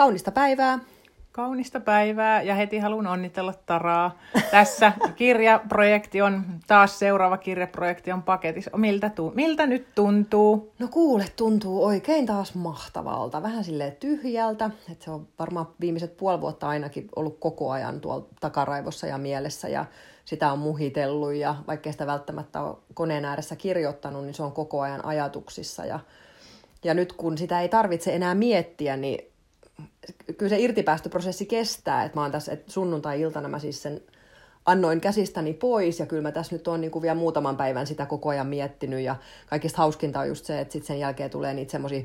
kaunista päivää. Kaunista päivää ja heti haluan onnitella Taraa. Tässä kirjaprojekti on, taas seuraava kirjaprojekti on paketissa. Miltä, tu- miltä nyt tuntuu? No kuule, tuntuu oikein taas mahtavalta. Vähän silleen tyhjältä. Että se on varmaan viimeiset puoli vuotta ainakin ollut koko ajan tuolla takaraivossa ja mielessä. Ja sitä on muhitellut ja vaikka sitä välttämättä ole koneen ääressä kirjoittanut, niin se on koko ajan ajatuksissa. Ja, ja nyt kun sitä ei tarvitse enää miettiä, niin kyllä se irtipäästöprosessi kestää. Että mä oon tässä, että sunnuntai-iltana mä siis sen annoin käsistäni pois ja kyllä mä tässä nyt on niin kuin vielä muutaman päivän sitä koko ajan miettinyt ja kaikista hauskinta on just se, että sitten sen jälkeen tulee niitä semmoisia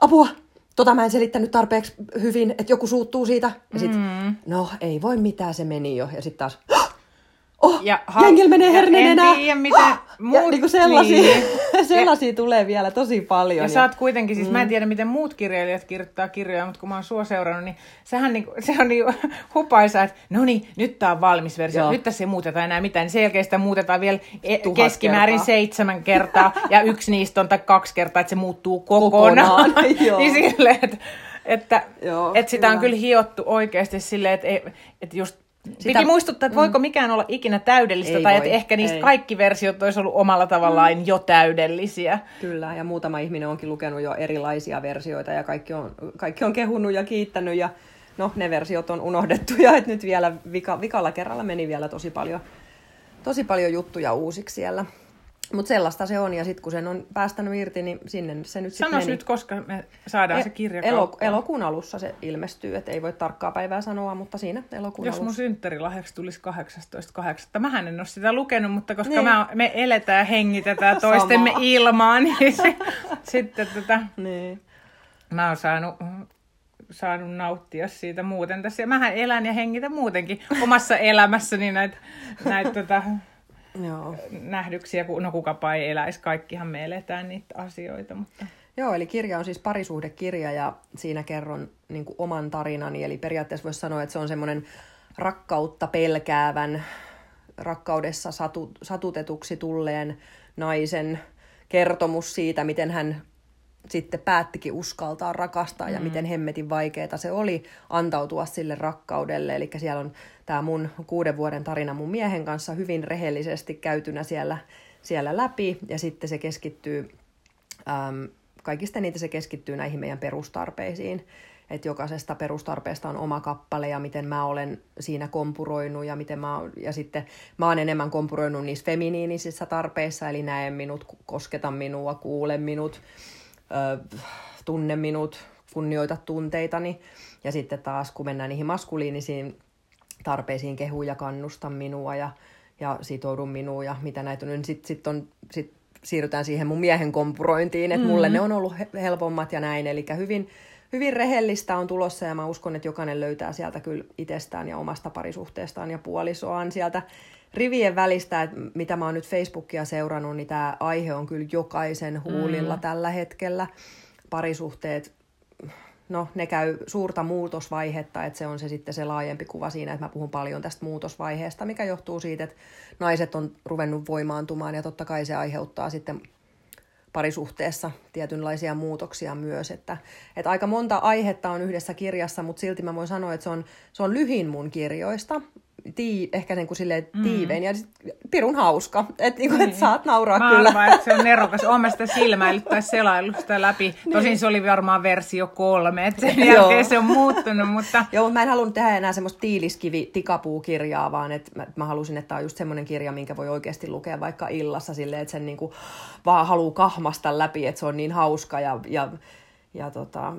apua, tota mä en selittänyt tarpeeksi hyvin, että joku suuttuu siitä ja sitten mm. no ei voi mitään, se meni jo ja sitten taas oh, ja ha- jengillä menee hernen enää. Tiedä, miten muut... ja niin kuin sellaisia, niin. sellaisia ja, tulee vielä tosi paljon. Ja, ja sä oot kuitenkin, siis mm. mä en mm. tiedä miten muut kirjailijat kirjoittaa kirjoja, mutta kun mä oon sua seurannut, niin sehän niin, se on niin hupaisa, että no niin, nyt tää on valmis versio, Joo. nyt tässä ei muuteta enää mitään, niin sen jälkeen sitä muutetaan vielä e- keskimäärin kertaa. seitsemän kertaa, ja yksi niistä on tai kaksi kertaa, että se muuttuu kokonaan. kokonaan. niin silleen, että että, Joo, että sitä kyllä. on kyllä hiottu oikeasti silleen, että, että just sitä... Piti muistuttaa, että voiko mm. mikään olla ikinä täydellistä, ei tai voi, että ehkä niistä ei. kaikki versiot olisi ollut omalla tavallaan mm. jo täydellisiä. Kyllä, ja muutama ihminen onkin lukenut jo erilaisia versioita, ja kaikki on, kaikki on kehunut ja kiittänyt, ja no, ne versiot on unohdettu, ja että nyt vielä vika, vikalla kerralla meni vielä tosi paljon, tosi paljon juttuja uusiksi siellä. Mutta sellaista se on, ja sitten kun sen on päästänyt irti, niin sinne se nyt sitten nyt, koska me saadaan e- se kirja elo- Elokuun alussa se ilmestyy, että ei voi tarkkaa päivää sanoa, mutta siinä elokuun Jos alussa. mun synttärilahjaksi tulisi 18.8. Mähän en ole sitä lukenut, mutta koska niin. mä, me eletään ja hengitetään toistemme ilmaan, niin se, sitten tota, niin. mä oon saanut saanut nauttia siitä muuten tässä. Ja mähän elän ja hengitän muutenkin omassa elämässäni näitä näitä tota, Joo. nähdyksiä, no kukapa ei eläisi, kaikkihan me eletään niitä asioita. Mutta... Joo, eli kirja on siis parisuhdekirja ja siinä kerron niin kuin oman tarinani, eli periaatteessa voisi sanoa, että se on semmoinen rakkautta pelkäävän, rakkaudessa satu, satutetuksi tulleen naisen kertomus siitä, miten hän sitten päättikin uskaltaa rakastaa mm. ja miten hemmetin vaikeaa se oli antautua sille rakkaudelle. Eli siellä on tämä mun kuuden vuoden tarina mun miehen kanssa hyvin rehellisesti käytynä siellä, siellä läpi ja sitten se keskittyy, äm, kaikista niitä se keskittyy näihin meidän perustarpeisiin. Että jokaisesta perustarpeesta on oma kappale ja miten mä olen siinä kompuroinut ja miten mä, ja sitten mä oon enemmän kompuroinut niissä feminiinisissä tarpeissa, eli näe minut, kosketa minua, kuule minut, tunne minut, kunnioita tunteitani. Ja sitten taas, kun mennään niihin maskuliinisiin tarpeisiin, kehu ja kannusta minua ja, ja sitoudu minuun ja mitä näitä on, niin sitten sit on, sit siirrytään siihen mun miehen kompurointiin, että mm-hmm. mulle ne on ollut helpommat ja näin. Eli hyvin, hyvin rehellistä on tulossa ja mä uskon, että jokainen löytää sieltä kyllä itsestään ja omasta parisuhteestaan ja puolisoaan sieltä rivien välistä, että mitä mä oon nyt Facebookia seurannut, niin tämä aihe on kyllä jokaisen huulilla mm. tällä hetkellä. Parisuhteet, no ne käy suurta muutosvaihetta, että se on se sitten se laajempi kuva siinä, että mä puhun paljon tästä muutosvaiheesta, mikä johtuu siitä, että naiset on ruvennut voimaantumaan ja totta kai se aiheuttaa sitten parisuhteessa tietynlaisia muutoksia myös. Että, että aika monta aihetta on yhdessä kirjassa, mutta silti mä voin sanoa, että se on, se on lyhin mun kirjoista tii, ehkä niin kuin silleen mm. tiivein ja pirun hauska. Että niin kuin, et niin. saat nauraa mä kyllä. Arvaan, että se on nerokas. Olen sitä silmäillyt tai selaillut sitä läpi. Niin. Tosin se oli varmaan versio kolme, että sen jälkeen se on muuttunut. Mutta... Joo, mutta mä en halunnut tehdä enää semmoista tiiliskivi tikapuukirjaa, vaan että mä, mä halusin, että tämä on just semmoinen kirja, minkä voi oikeasti lukea vaikka illassa silleen, että sen niin kuin vaan haluaa kahmasta läpi, että se on niin hauska ja, ja ja tota,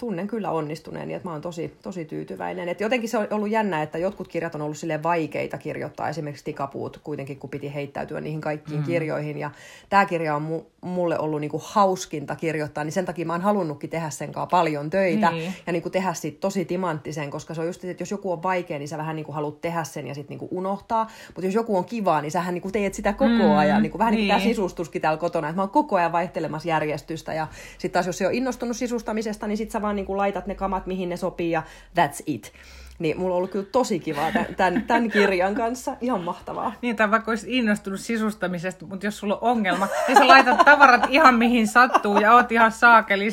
tunnen kyllä onnistuneen, niin että mä oon tosi, tosi tyytyväinen. Et jotenkin se on ollut jännä, että jotkut kirjat on ollut sille vaikeita kirjoittaa, esimerkiksi tikapuut kuitenkin, kun piti heittäytyä niihin kaikkiin mm. kirjoihin. Ja tämä kirja on mu- mulle ollut niinku hauskinta kirjoittaa, niin sen takia mä oon halunnutkin tehdä sen kanssa paljon töitä niin. ja niinku tehdä siitä tosi timanttisen, koska se on just, että jos joku on vaikea, niin sä vähän niinku haluat tehdä sen ja sitten niinku unohtaa. Mutta jos joku on kiva, niin sähän niinku teet sitä koko mm. ajan. Niinku, vähän niin kuin tämä niin. sisustuskin täällä kotona, että mä oon koko ajan vaihtelemassa järjestystä. Ja sitten taas jos se on innostunut sisustamisesta, niin sit sä vaan niin kuin laitat ne kamat, mihin ne sopii ja that's it. Niin mulla on ollut kyllä tosi kivaa tämän, tämän, kirjan kanssa. Ihan mahtavaa. Niin, tai vaikka olisit innostunut sisustamisesta, mutta jos sulla on ongelma, niin sä laitat tavarat ihan mihin sattuu ja oot ihan saakeli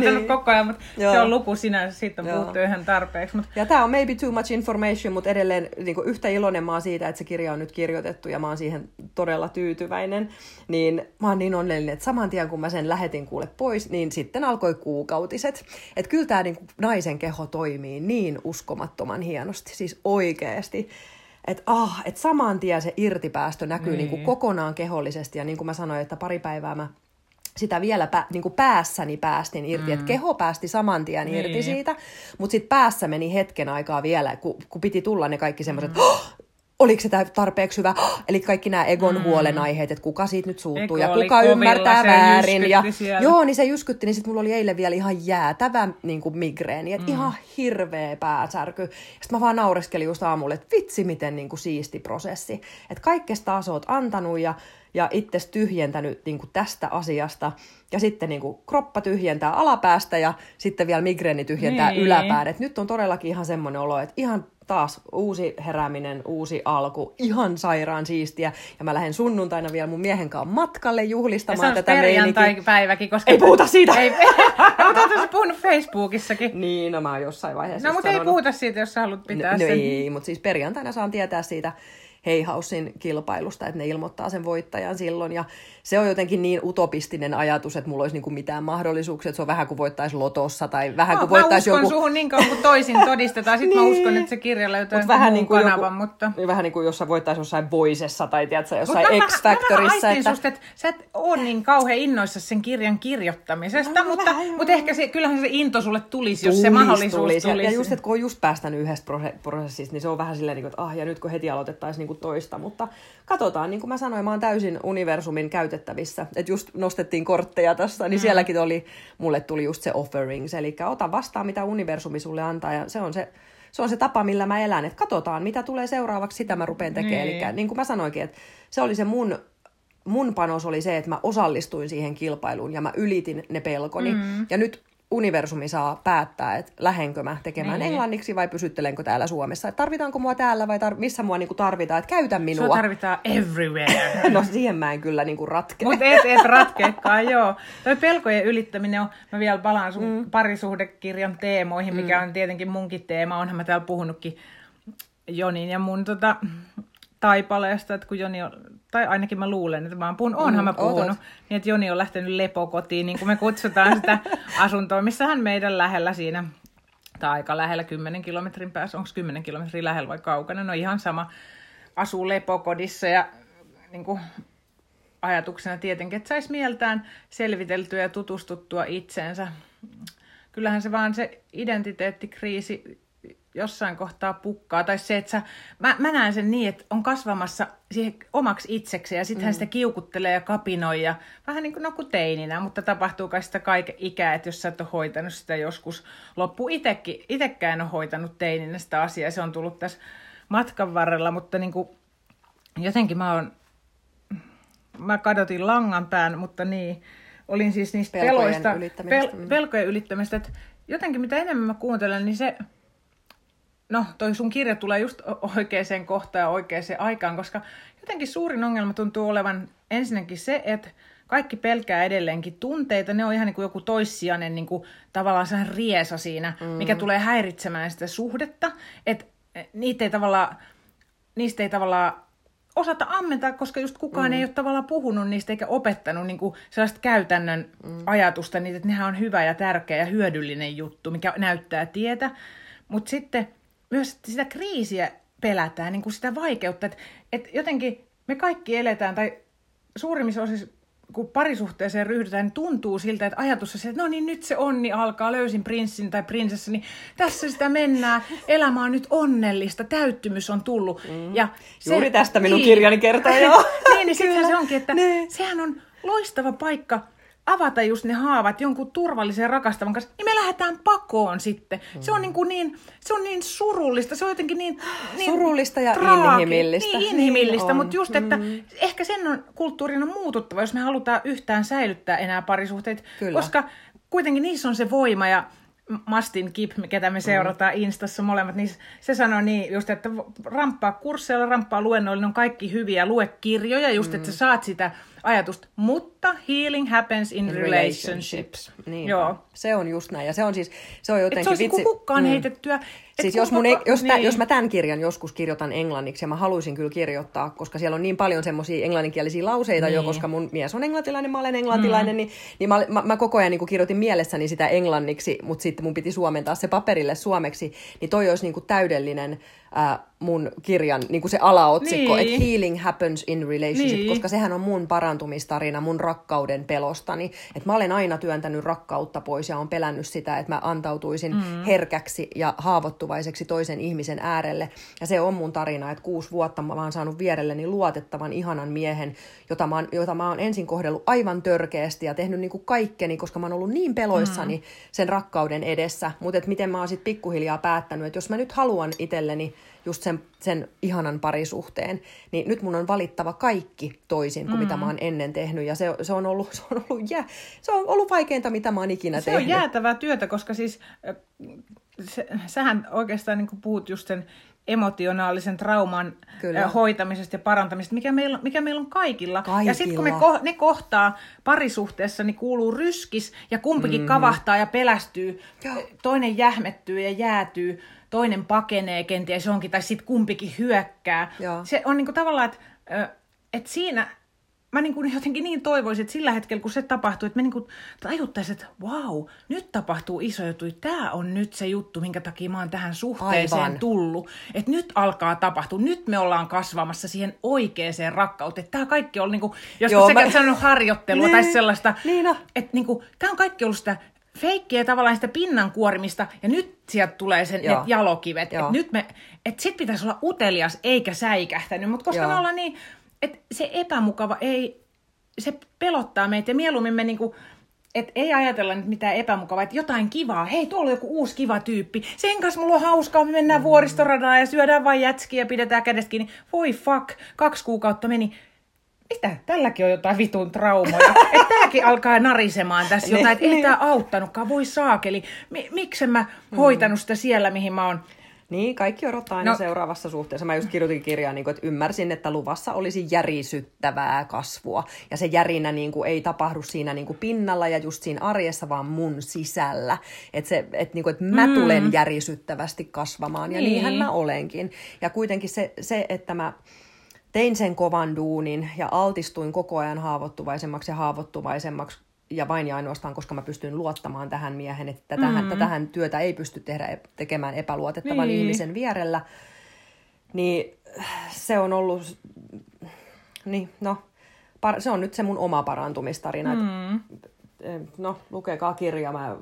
niin. koko ajan, mutta Joo. se on luku sinänsä, siitä on puhuttu ihan tarpeeksi. Mutta... Ja tämä on maybe too much information, mutta edelleen niin yhtä iloinen mä oon siitä, että se kirja on nyt kirjoitettu ja mä oon siihen todella tyytyväinen. Niin mä oon niin onnellinen, että saman tien kun mä sen lähetin kuule pois, niin sitten alkoi kuukautiset. Että kyllä tämä niin naisen keho toimii niin uskomattoman hienosti, siis oikeasti. Että ah, et saman tien se irtipäästö näkyy niin. Niin kokonaan kehollisesti ja niin kuin mä sanoin, että pari päivää mä sitä vielä pä, niin kuin päässäni päästin irti, mm. että keho päästi saman tien niin. irti siitä, mutta sitten päässä meni hetken aikaa vielä, kun, kun piti tulla ne kaikki semmoiset, mm. oh, oliko se tarpeeksi hyvä, eli kaikki nämä Egon mm. huolenaiheet, että kuka siitä nyt suuttuu Ego ja kuka ymmärtää väärin. Ja, joo, niin se jyskytti, niin sitten mulla oli eilen vielä ihan jäätävä niin kuin migreeni, että mm. ihan hirveä pääsärky. Sitten mä vaan naureskelin just aamulle, että vitsi miten niin kuin siisti prosessi. Että kaikkesta taas oot antanut ja ja itse tyhjentänyt niin kuin tästä asiasta. Ja sitten niin kuin, kroppa tyhjentää alapäästä ja sitten vielä migreeni tyhjentää niin. yläpään. Et nyt on todellakin ihan semmoinen olo, että ihan taas uusi herääminen, uusi alku, ihan sairaan siistiä. Ja mä lähden sunnuntaina vielä mun miehen kanssa matkalle juhlistamaan ja tätä perjantai-päiväkin, koska... Ei puhuta siitä! Ei, mutta oot puhunut Facebookissakin. Niin, no mä oon jossain vaiheessa No, mutta ei puhuta siitä, jos sä haluat pitää no, sen. Ei, mutta siis perjantaina saan tietää siitä Heihausin kilpailusta, että ne ilmoittaa sen voittajan silloin. Ja se on jotenkin niin utopistinen ajatus, että mulla olisi niin kuin mitään mahdollisuuksia, että se on vähän kuin voittaisi lotossa tai vähän kuin no, voittaisi joku... Suhun niin kauan kuin toisin todistetaan, sitten niin. mä uskon, että se kirja löytää Mut vähän niin kuin kanavan, joku, mutta... Niin vähän niin kuin jossain voittaisi jossain Voisessa tai tiedätkö, jossain Mut X-Factorissa. Mä, mä, mä että... että sä et ole niin kauhean innoissa sen kirjan kirjoittamisesta, no, mutta, vähän, mutta ehkä se, kyllähän se into sulle tulisi, jos tulis, se mahdollisuus tulisi. tulisi. Ja, ja just, että kun on just päästänyt yhdestä prosessista, niin se on vähän silleen, niin että ah, ja nyt kun heti aloitettaisiin niin toista, mutta katsotaan, niin kuin mä sanoin, mä oon täysin universumin käytettävissä. Että just nostettiin kortteja tässä, niin mm. sielläkin oli, mulle tuli just se offerings, eli ota vastaan, mitä universumi sulle antaa, ja se on se, se on se tapa, millä mä elän, että katsotaan, mitä tulee seuraavaksi, sitä mä rupean tekemään. Niin. Eli niin kuin mä sanoinkin, että se oli se mun mun panos oli se, että mä osallistuin siihen kilpailuun ja mä ylitin ne pelkoni. Mm. Ja nyt universumi saa päättää, että lähdenkö mä tekemään niin. englanniksi vai pysyttelenkö täällä Suomessa. Että tarvitaanko mua täällä vai tar- missä mua niinku tarvitaan, että käytä minua. Sua tarvitaan everywhere. no siihen mä en kyllä niinku ratkea. Mutta et, et ratkeekaan, joo. Toi pelkojen ylittäminen on, mä vielä palaan sun mm. parisuhdekirjan teemoihin, mikä mm. on tietenkin munkin teema. Onhan mä täällä puhunutkin Jonin ja mun tota, taipaleesta, että kun Joni on tai ainakin mä luulen, että mä oon puhunut, onhan mm, mä puhunut, otot. niin että Joni on lähtenyt lepokotiin, niin kuin me kutsutaan sitä asuntoa, missä hän meidän lähellä siinä, tai aika lähellä 10 kilometrin päässä, onko 10 kilometrin lähellä vai kaukana, no ihan sama, asuu lepokodissa ja niin kuin, ajatuksena tietenkin, että saisi mieltään selviteltyä ja tutustuttua itseensä. Kyllähän se vaan se identiteettikriisi jossain kohtaa pukkaa. Tai se, että sä, mä, mä näen sen niin, että on kasvamassa siihen omaksi itseksi ja sitten mm. hän sitä kiukuttelee ja kapinoi ja vähän niin kuin, no kuin teininä, mutta tapahtuu kai sitä kaiken ikää, että jos sä et ole hoitanut sitä joskus loppu itsekin, itsekään ole hoitanut teininä sitä asiaa, se on tullut tässä matkan varrella, mutta niin kuin, jotenkin mä oon, mä kadotin langan pään, mutta niin, olin siis niistä pelkojen peloista, pel, mm. pelkojen ylittämistä, että jotenkin mitä enemmän mä kuuntelen, niin se no toi sun kirja tulee just oikeaan kohtaan ja oikeaan aikaan, koska jotenkin suurin ongelma tuntuu olevan ensinnäkin se, että kaikki pelkää edelleenkin tunteita, ne on ihan niin kuin joku toissijainen niin kuin, tavallaan sehän riesa siinä, mm. mikä tulee häiritsemään sitä suhdetta, että niitä ei tavallaan, niistä ei tavallaan osata ammentaa, koska just kukaan mm. ei ole tavallaan puhunut niistä eikä opettanut niin kuin sellaista käytännön mm. ajatusta, niin että nehän on hyvä ja tärkeä ja hyödyllinen juttu, mikä näyttää tietä. Mutta sitten myös sitä kriisiä pelätään, niin kuin sitä vaikeutta, että, että jotenkin me kaikki eletään, tai suurimmissa osissa kun parisuhteeseen ryhdytään, niin tuntuu siltä, että ajatus on se, että no niin nyt se onni alkaa, löysin prinssin tai prinsessa, niin tässä sitä mennään, elämä on nyt onnellista, täyttymys on tullut. Mm. Ja se, Juuri tästä minun niin, kirjani kertoo jo. niin, niin sitten se onkin, että ne. sehän on loistava paikka avata just ne haavat jonkun turvallisen rakastavan kanssa, niin me lähdetään pakoon sitten. Mm. Se on niin, kuin niin, se on niin surullista, se on jotenkin niin... niin surullista ja traagi, inhimillistä. Niin, inhimillistä, niin mutta just, että mm. ehkä sen on kulttuurin on muututtava, jos me halutaan yhtään säilyttää enää parisuhteet, Kyllä. koska kuitenkin niissä on se voima ja Mastin Kip, ketä me seurataan mm. Instassa molemmat, niin se sanoi niin just, että ramppaa kursseilla, ramppaa luennoilla, ne on kaikki hyviä, lue kirjoja, just mm. että sä saat sitä ajatusta, mutta healing happens in, in relationships. relationships. Niin, Joo. Se on just näin, ja se on siis, se on jotenkin... Et se on vitsi... hukkaan mm. heitettyä. Siis jos, mun, jos, niin. jos mä tämän kirjan joskus kirjoitan englanniksi, ja mä haluaisin kyllä kirjoittaa, koska siellä on niin paljon semmoisia englanninkielisiä lauseita niin. jo, koska mun mies on englantilainen, mä olen englantilainen, mm. niin, niin mä, mä, mä koko ajan niin kirjoitin mielessäni sitä englanniksi, mutta sitten mun piti suomentaa se paperille suomeksi, niin toi olisi niin kuin täydellinen äh, mun kirjan niin kuin se alaotsikko, niin. että Healing Happens in Relationship, niin. koska sehän on mun parantumistarina, mun rakkauden pelostani. Että mä olen aina työntänyt rakkautta pois ja on pelännyt sitä, että mä antautuisin mm. herkäksi ja haavoittuvaiseksi toisen ihmisen äärelle. Ja se on mun tarina, että kuusi vuotta mä oon saanut vierelleni luotettavan, ihanan miehen, jota mä oon, jota mä oon ensin kohdellut aivan törkeästi ja tehnyt niin kuin kaikkeni, koska mä oon ollut niin peloissani mm. sen rakkauden edessä. Mutta miten mä oon sitten pikkuhiljaa päättänyt, että jos mä nyt haluan itselleni just sen, sen ihanan parisuhteen, niin nyt mun on valittava kaikki toisin kuin mm. mitä mä oon ennen tehnyt. Ja se, se, on, ollut, se, on, ollut jää, se on ollut vaikeinta, mitä mä oon ikinä se tehnyt. Se on jäätävää työtä, koska siis se, sähän oikeastaan niin puhut just sen emotionaalisen trauman Kyllä. hoitamisesta ja parantamisesta, mikä meillä, mikä meillä on kaikilla. kaikilla. Ja sitten kun me ko- ne kohtaa parisuhteessa, niin kuuluu ryskis ja kumpikin mm-hmm. kavahtaa ja pelästyy, Joo. toinen jähmettyy ja jäätyy toinen pakenee kenties johonkin, tai sitten kumpikin hyökkää. Joo. Se on niinku tavallaan, että et siinä mä niinku jotenkin niin toivoisin, että sillä hetkellä, kun se tapahtuu, että me niinku tajuttaisiin, että wow, nyt tapahtuu iso juttu. Tämä on nyt se juttu, minkä takia mä oon tähän suhteeseen Aivan. tullut. Että nyt alkaa tapahtua. Nyt me ollaan kasvamassa siihen oikeaan rakkauteen. Tämä kaikki on, niinku, jos Joo, mä... sanonut harjoittelua niin, tai sellaista, niin no. että niinku, tämä on kaikki ollut sitä feikkiä tavallaan sitä pinnan kuorimista, ja nyt sieltä tulee sen, ne jalokivet. Että nyt me, että sit pitäisi olla utelias eikä säikähtänyt, mutta koska Joo. me ollaan niin, että se epämukava ei, se pelottaa meitä, ja mieluummin me niinku, et ei ajatella nyt mitään epämukavaa, että jotain kivaa. Hei, tuolla on joku uusi kiva tyyppi. Sen kanssa mulla on hauskaa, me mennään mm. vuoristoradaan ja syödään vain jätskiä ja pidetään kädestä kiinni. Voi fuck, kaksi kuukautta meni mitä, tälläkin on jotain vitun traumoja. että tämäkin alkaa narisemaan tässä niin, jotain, että ei niin. tämä auttanutkaan, voi saakeli. M- miksen mä mm. hoitanut sitä siellä, mihin mä oon niin, kaikki odottaa aina no. seuraavassa suhteessa. Mä just kirjoitin kirjaa, niin kuin, että ymmärsin, että luvassa olisi järisyttävää kasvua. Ja se järinä niin kuin, ei tapahdu siinä niin kuin, pinnalla ja just siinä arjessa, vaan mun sisällä. Että, se, että, niin kuin, että mä mm. tulen järisyttävästi kasvamaan. Ja niin. niinhän mä olenkin. Ja kuitenkin se, se että mä tein sen kovan duunin ja altistuin koko ajan haavoittuvaisemmaksi ja haavoittuvaisemmaksi ja vain ja ainoastaan, koska mä pystyn luottamaan tähän miehen, että tähän, mm. tähän työtä ei pysty tehdä, tekemään epäluotettavan niin. ihmisen vierellä. Niin se on ollut, niin no, par, se on nyt se mun oma parantumistarina. Mm. No, lukekaa kirja. Mä...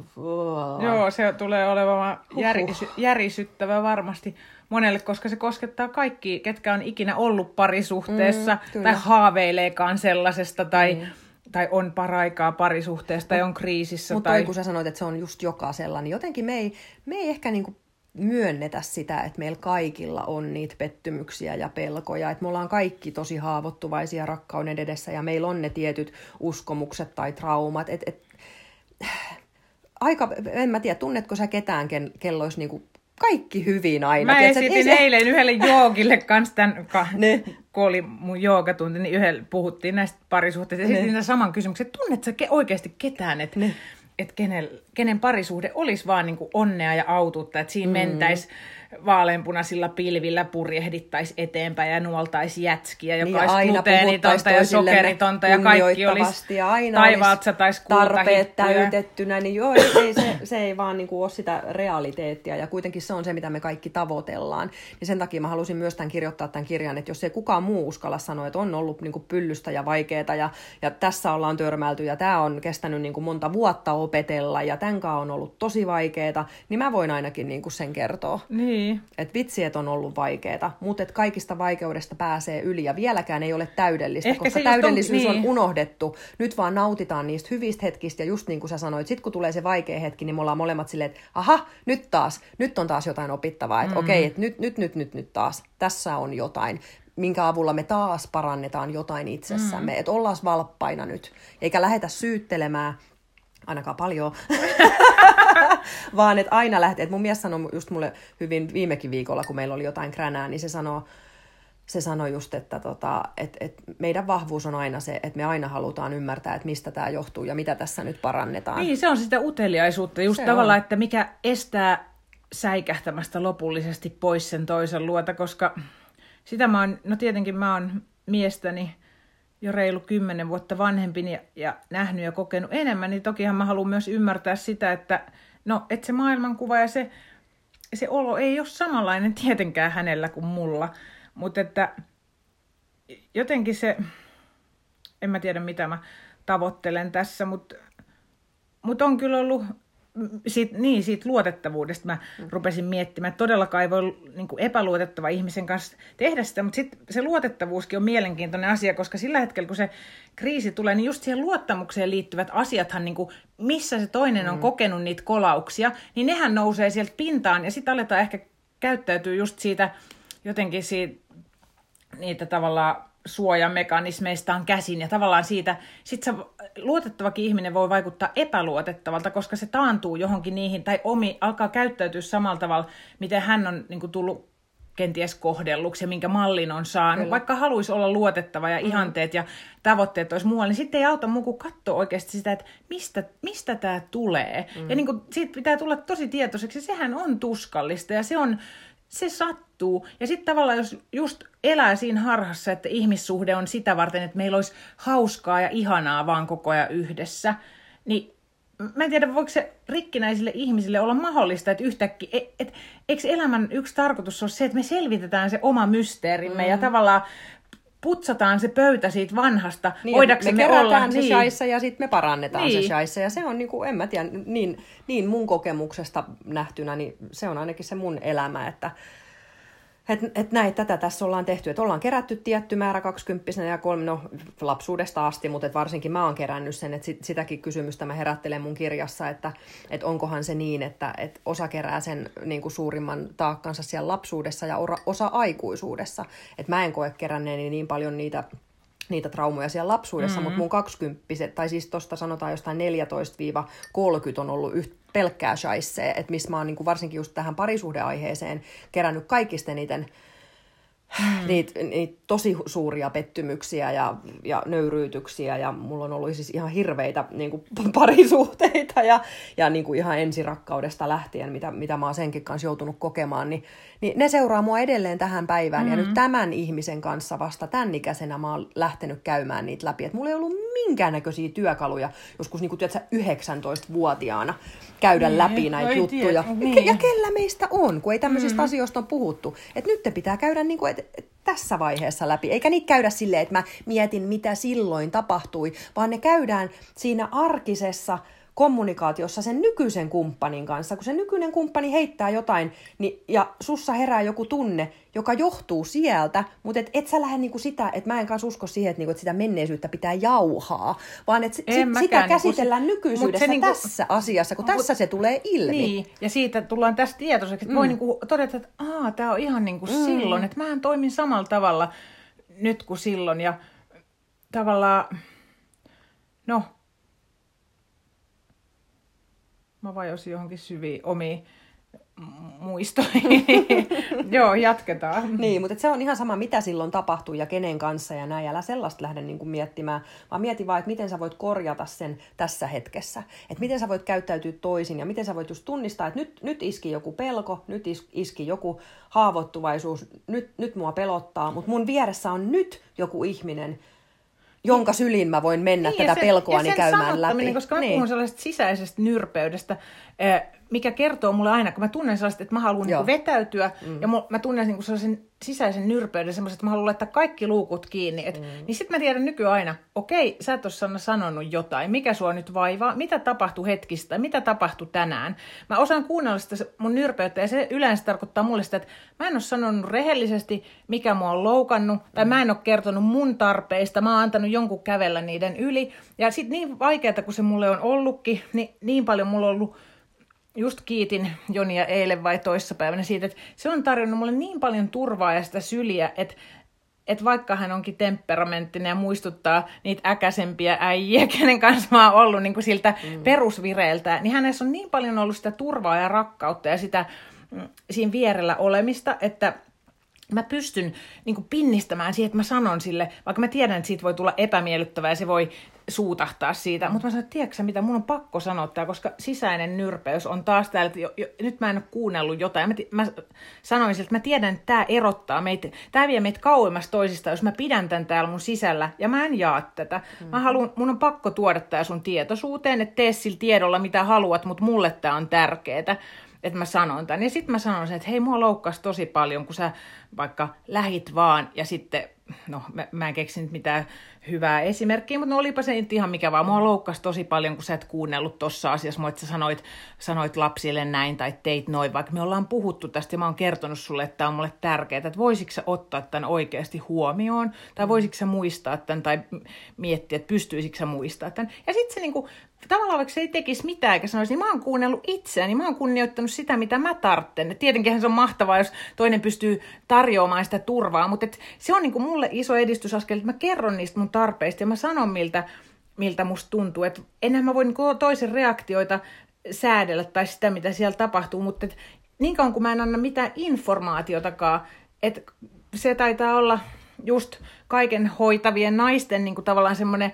Joo, se tulee olemaan järisy, järisyttävä varmasti monelle, koska se koskettaa kaikki, ketkä on ikinä ollut parisuhteessa mm, tai haaveileekaan sellaisesta tai, mm. tai on paraikaa parisuhteesta tai on kriisissä. Mutta tai... kun sä sanoit, että se on just jokaisella, niin jotenkin me ei, me ei ehkä niinku myönnetä sitä, että meillä kaikilla on niitä pettymyksiä ja pelkoja, että me ollaan kaikki tosi haavoittuvaisia rakkauden edessä ja meillä on ne tietyt uskomukset tai traumat. Et, et, aika, en mä tiedä, tunnetko sä ketään, kello olisi niinku kaikki hyvin aina. Mä Tiedätkö, esitin se... eilen yhdelle joogille kanssa tämän, ka, kun oli mun joogatunti, niin yhdellä puhuttiin näistä parisuhteista. Esitin tämän saman kysymyksen, että tunnet sä ke, oikeasti ketään, että et kenen, kenen parisuhde olisi vaan niin kuin onnea ja autuutta, että siinä mm. mentäisi vaaleanpunaisilla pilvillä purjehdittaisi eteenpäin ja nuoltaisi jätskiä, joka niin, olisi gluteenitonta ja sokeritonta ja kaikki olisi ja aina taivaalta satais tarpeet täytettynä, niin joo, ei, se, se ei vaan niin kuin ole sitä realiteettia ja kuitenkin se on se, mitä me kaikki tavoitellaan. Niin sen takia mä halusin myös tämän kirjoittaa tämän kirjan, että jos ei kukaan muu uskalla sanoa, että on ollut niin kuin pyllystä ja vaikeaa ja, ja tässä ollaan törmäilty ja tämä on kestänyt niin kuin monta vuotta opetella ja tämän on ollut tosi vaikeaa, niin mä voin ainakin niin kuin sen kertoa. Niin. Niin. Että vitsi, että on ollut vaikeaa, mutta että kaikista vaikeudesta pääsee yli ja vieläkään ei ole täydellistä, Ehkä koska täydellisyys on, niin. on unohdettu. Nyt vaan nautitaan niistä hyvistä hetkistä ja just niin kuin sä sanoit, sit kun tulee se vaikea hetki, niin me ollaan molemmat silleen, että aha, nyt taas, nyt on taas jotain opittavaa, että mm. okei, okay, että nyt, nyt, nyt, nyt, nyt taas, tässä on jotain minkä avulla me taas parannetaan jotain itsessämme. Mm. Että ollaan valppaina nyt, eikä lähetä syyttelemään, ainakaan paljon, vaan että aina lähtee. Et mun mies sanoi just mulle hyvin viimekin viikolla, kun meillä oli jotain kränää, niin se sanoo, se sanoi just, että tota, et, et meidän vahvuus on aina se, että me aina halutaan ymmärtää, että mistä tämä johtuu ja mitä tässä nyt parannetaan. Niin, se on sitä uteliaisuutta, just se tavallaan, on. että mikä estää säikähtämästä lopullisesti pois sen toisen luota, koska sitä mä oon, no tietenkin mä oon miestäni jo reilu kymmenen vuotta vanhempi ja, ja nähnyt ja kokenut enemmän, niin tokihan mä haluan myös ymmärtää sitä, että no, että se maailmankuva ja se, se olo ei ole samanlainen tietenkään hänellä kuin mulla, mutta että jotenkin se, en mä tiedä mitä mä tavoittelen tässä, mutta, mutta on kyllä ollut siitä, niin, siitä luotettavuudesta mä mm. rupesin miettimään, että todellakaan ei voi niin kuin epäluotettava ihmisen kanssa tehdä sitä, mutta sit se luotettavuuskin on mielenkiintoinen asia, koska sillä hetkellä, kun se kriisi tulee, niin just siihen luottamukseen liittyvät asiathan, niin kuin, missä se toinen on mm. kokenut niitä kolauksia, niin nehän nousee sieltä pintaan, ja sitten aletaan ehkä käyttäytyy just siitä, jotenkin siitä, niitä tavallaan suojamekanismeistaan käsin ja tavallaan siitä, sit se luotettavakin ihminen voi vaikuttaa epäluotettavalta, koska se taantuu johonkin niihin tai omi alkaa käyttäytyä samalla tavalla, miten hän on niin kuin, tullut kenties kohdelluksi ja minkä mallin on saanut. Kyllä. Vaikka haluaisi olla luotettava ja mm. ihanteet ja tavoitteet olisi muualla, niin sitten ei auta muu kuin katsoa oikeasti sitä, että mistä, mistä tämä tulee. Mm. Ja niin kuin, siitä pitää tulla tosi tietoiseksi. Sehän on tuskallista ja se on se sattuu. Ja sitten tavallaan, jos just elää siinä harhassa, että ihmissuhde on sitä varten, että meillä olisi hauskaa ja ihanaa vaan koko ajan yhdessä, niin mä en tiedä, voiko se rikkinäisille ihmisille olla mahdollista, että yhtäkkiä, et, et, eikö elämän yksi tarkoitus ole se, että me selvitetään se oma mysteerimme mm. ja tavallaan putsataan se pöytä siitä vanhasta, niin, voidaanko me, me olla... se niin. shaissa ja sitten me parannetaan niin. se shaissa. Ja se on, niin kuin, en mä tiedä, niin, niin mun kokemuksesta nähtynä, niin se on ainakin se mun elämä, että että et näin, tätä tässä ollaan tehty, että ollaan kerätty tietty määrä 20 ja kolme, no lapsuudesta asti, mutta et varsinkin mä oon kerännyt sen, että sit, sitäkin kysymystä mä herättelen mun kirjassa, että et onkohan se niin, että et osa kerää sen niin kuin suurimman taakkansa siellä lapsuudessa ja osa aikuisuudessa. Että mä en koe keränneeni niin paljon niitä niitä traumoja siellä lapsuudessa, mm-hmm. mutta mun 20 tai siis tuosta sanotaan jostain 14-30 on ollut yht, pelkkää shaissee, että missä mä oon niin kuin varsinkin just tähän parisuhdeaiheeseen kerännyt kaikista niiden mm. niitä, niitä tosi suuria pettymyksiä ja, ja nöyryytyksiä ja mulla on ollut siis ihan hirveitä niin kuin parisuhteita ja, ja niin kuin ihan ensirakkaudesta lähtien, mitä, mitä mä oon senkin kanssa joutunut kokemaan, niin, niin ne seuraa mua edelleen tähän päivään mm-hmm. ja nyt mm. tämän ihmisen kanssa vasta tämän ikäisenä mä oon lähtenyt käymään niitä läpi, että mulla ei ollut minkäännäköisiä työkaluja joskus niin kuin, tiedätkö, 19-vuotiaana käydä niin, läpi näitä juttuja. Niin. Ja kellä meistä on, kun ei tämmöisistä mm. asioista on puhuttu. Että nyt te pitää käydä niin kuin, tässä vaiheessa läpi. Eikä niitä käydä silleen, että mä mietin, mitä silloin tapahtui, vaan ne käydään siinä arkisessa kommunikaatiossa sen nykyisen kumppanin kanssa, kun se nykyinen kumppani heittää jotain, niin, ja sussa herää joku tunne, joka johtuu sieltä, mutta et, et sä lähde niinku sitä, että mä en kanssa usko siihen, että niinku, et sitä menneisyyttä pitää jauhaa, vaan että sit, sitä käsitellään niinku, nykyisyydessä niinku, tässä asiassa, kun mut, tässä se tulee ilmi. Niin, ja siitä tullaan tästä tietoiseksi, että mm. voi niinku todeta, että aah, tämä on ihan niinku mm. silloin, että mä toimin samalla tavalla nyt kuin silloin, ja tavallaan, no, mä vajosin johonkin syviin omiin muistoihin. Joo, jatketaan. Niin, mutta se on ihan sama, mitä silloin tapahtui ja kenen kanssa ja näin. Älä sellaista lähde niin kuin miettimään, vaan mieti vaan, että miten sä voit korjata sen tässä hetkessä. Että miten sä voit käyttäytyä toisin ja miten sä voit just tunnistaa, että nyt, nyt iski joku pelko, nyt iski joku haavoittuvaisuus, nyt, nyt mua pelottaa, mutta mun vieressä on nyt joku ihminen, jonka syliin mä voin mennä niin, tätä pelkoani käymään läpi. Koska mä niin. puhun sellaisesta sisäisestä nyrpeydestä, eh, mikä kertoo mulle aina, kun mä tunnen sellaista, että mä haluan niin vetäytyä, mm. ja mä tunnen niin sellaisen sisäisen nyrpeyden, semmoisen, että mä haluan laittaa kaikki luukut kiinni. Et, mm. Niin sitten mä tiedän nykyään aina, okei, sä et ole sanonut jotain, mikä sua nyt vaivaa, mitä tapahtui hetkistä, mitä tapahtui tänään. Mä osaan kuunnella sitä mun nyrpeyttä, ja se yleensä tarkoittaa mulle sitä, että mä en ole sanonut rehellisesti, mikä mua on loukannut, tai mä en ole kertonut mun tarpeista, mä oon antanut jonkun kävellä niiden yli. Ja sitten niin vaikeaa, kun se mulle on ollutkin, niin, niin paljon mulla on ollut just kiitin Jonia eilen vai toissapäivänä siitä, että se on tarjonnut mulle niin paljon turvaa ja sitä syliä, että että vaikka hän onkin temperamenttinen ja muistuttaa niitä äkäisempiä äijiä, kenen kanssa mä oon ollut niin kuin siltä mm. perusvireeltä, niin hänessä on niin paljon ollut sitä turvaa ja rakkautta ja sitä mm, siinä vierellä olemista, että mä pystyn niin kuin pinnistämään siihen, että mä sanon sille, vaikka mä tiedän, että siitä voi tulla epämiellyttävää ja se voi suutahtaa siitä, mutta mä sanon, että tiedätkö mitä, mun on pakko sanoa tämä, koska sisäinen nyrpeys on taas täällä, että jo, jo, nyt mä en ole kuunnellut jotain. Mä, mä sanoin sille, että mä tiedän, että tämä erottaa meitä, tämä vie meitä kauemmas toisista, jos mä pidän tämän täällä mun sisällä ja mä en jaa tätä. Mm. Mä haluan, mun on pakko tuoda tämä sun tietoisuuteen, että tee sillä tiedolla mitä haluat, mutta mulle tämä on tärkeää että mä sanon tämän. Ja sitten mä sanon sen, että hei, mua loukkasi tosi paljon, kun sä vaikka lähit vaan ja sitten, no mä, mä en keksinyt mitään hyvää esimerkkiä, mutta no olipa se nyt ihan mikä vaan. Mua loukkasi tosi paljon, kun sä et kuunnellut tuossa asiassa, että sä sanoit, sanoit lapsille näin tai teit noin, vaikka me ollaan puhuttu tästä ja mä oon kertonut sulle, että tämä on mulle tärkeää, että voisitko sä ottaa tämän oikeasti huomioon, tai voisitko sä muistaa tämän, tai miettiä, että pystyisikö sä muistaa tämän. Ja sitten se niinku, tavallaan vaikka se ei tekisi mitään eikä sanoisi, niin mä oon kuunnellut itseäni, mä oon kunnioittanut sitä, mitä mä tartten. Tietenkin se on mahtavaa, jos toinen pystyy tarjoamaan sitä turvaa, mutta et se on niinku mulle iso edistysaskel, että mä kerron niistä mun tarpeista ja mä sanon miltä, miltä musta tuntuu. Et enhän mä voi niinku toisen reaktioita säädellä tai sitä, mitä siellä tapahtuu, mutta et niin kauan kuin mä en anna mitään informaatiotakaan, että se taitaa olla just kaiken hoitavien naisten niin kuin tavallaan semmoinen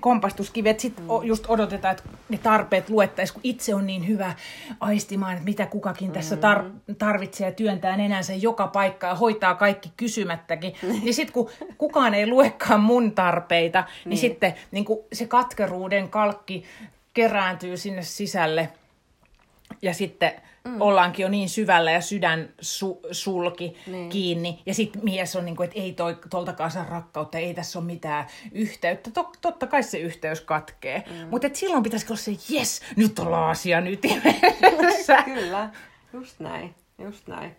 kompastuskivet, sitten mm. just odotetaan, että ne tarpeet luettaisiin, kun itse on niin hyvä aistimaan, että mitä kukakin mm. tässä tar- tarvitsee ja työntää nenänsä joka paikka ja hoitaa kaikki kysymättäkin. Mm. Niin sitten kun kukaan ei luekaan mun tarpeita, niin, niin sitten niin se katkeruuden kalkki kerääntyy sinne sisälle ja sitten mm. ollaankin jo niin syvällä ja sydän su, sulki niin. kiinni. Ja sitten mies on niin kuin, että ei toi, toltakaan saa rakkautta, ei tässä ole mitään yhteyttä. Tot, totta kai se yhteys katkee. Mm. Mutta silloin pitäisi olla se, yes, nyt ollaan asia nyt Kyllä, just näin, just näin.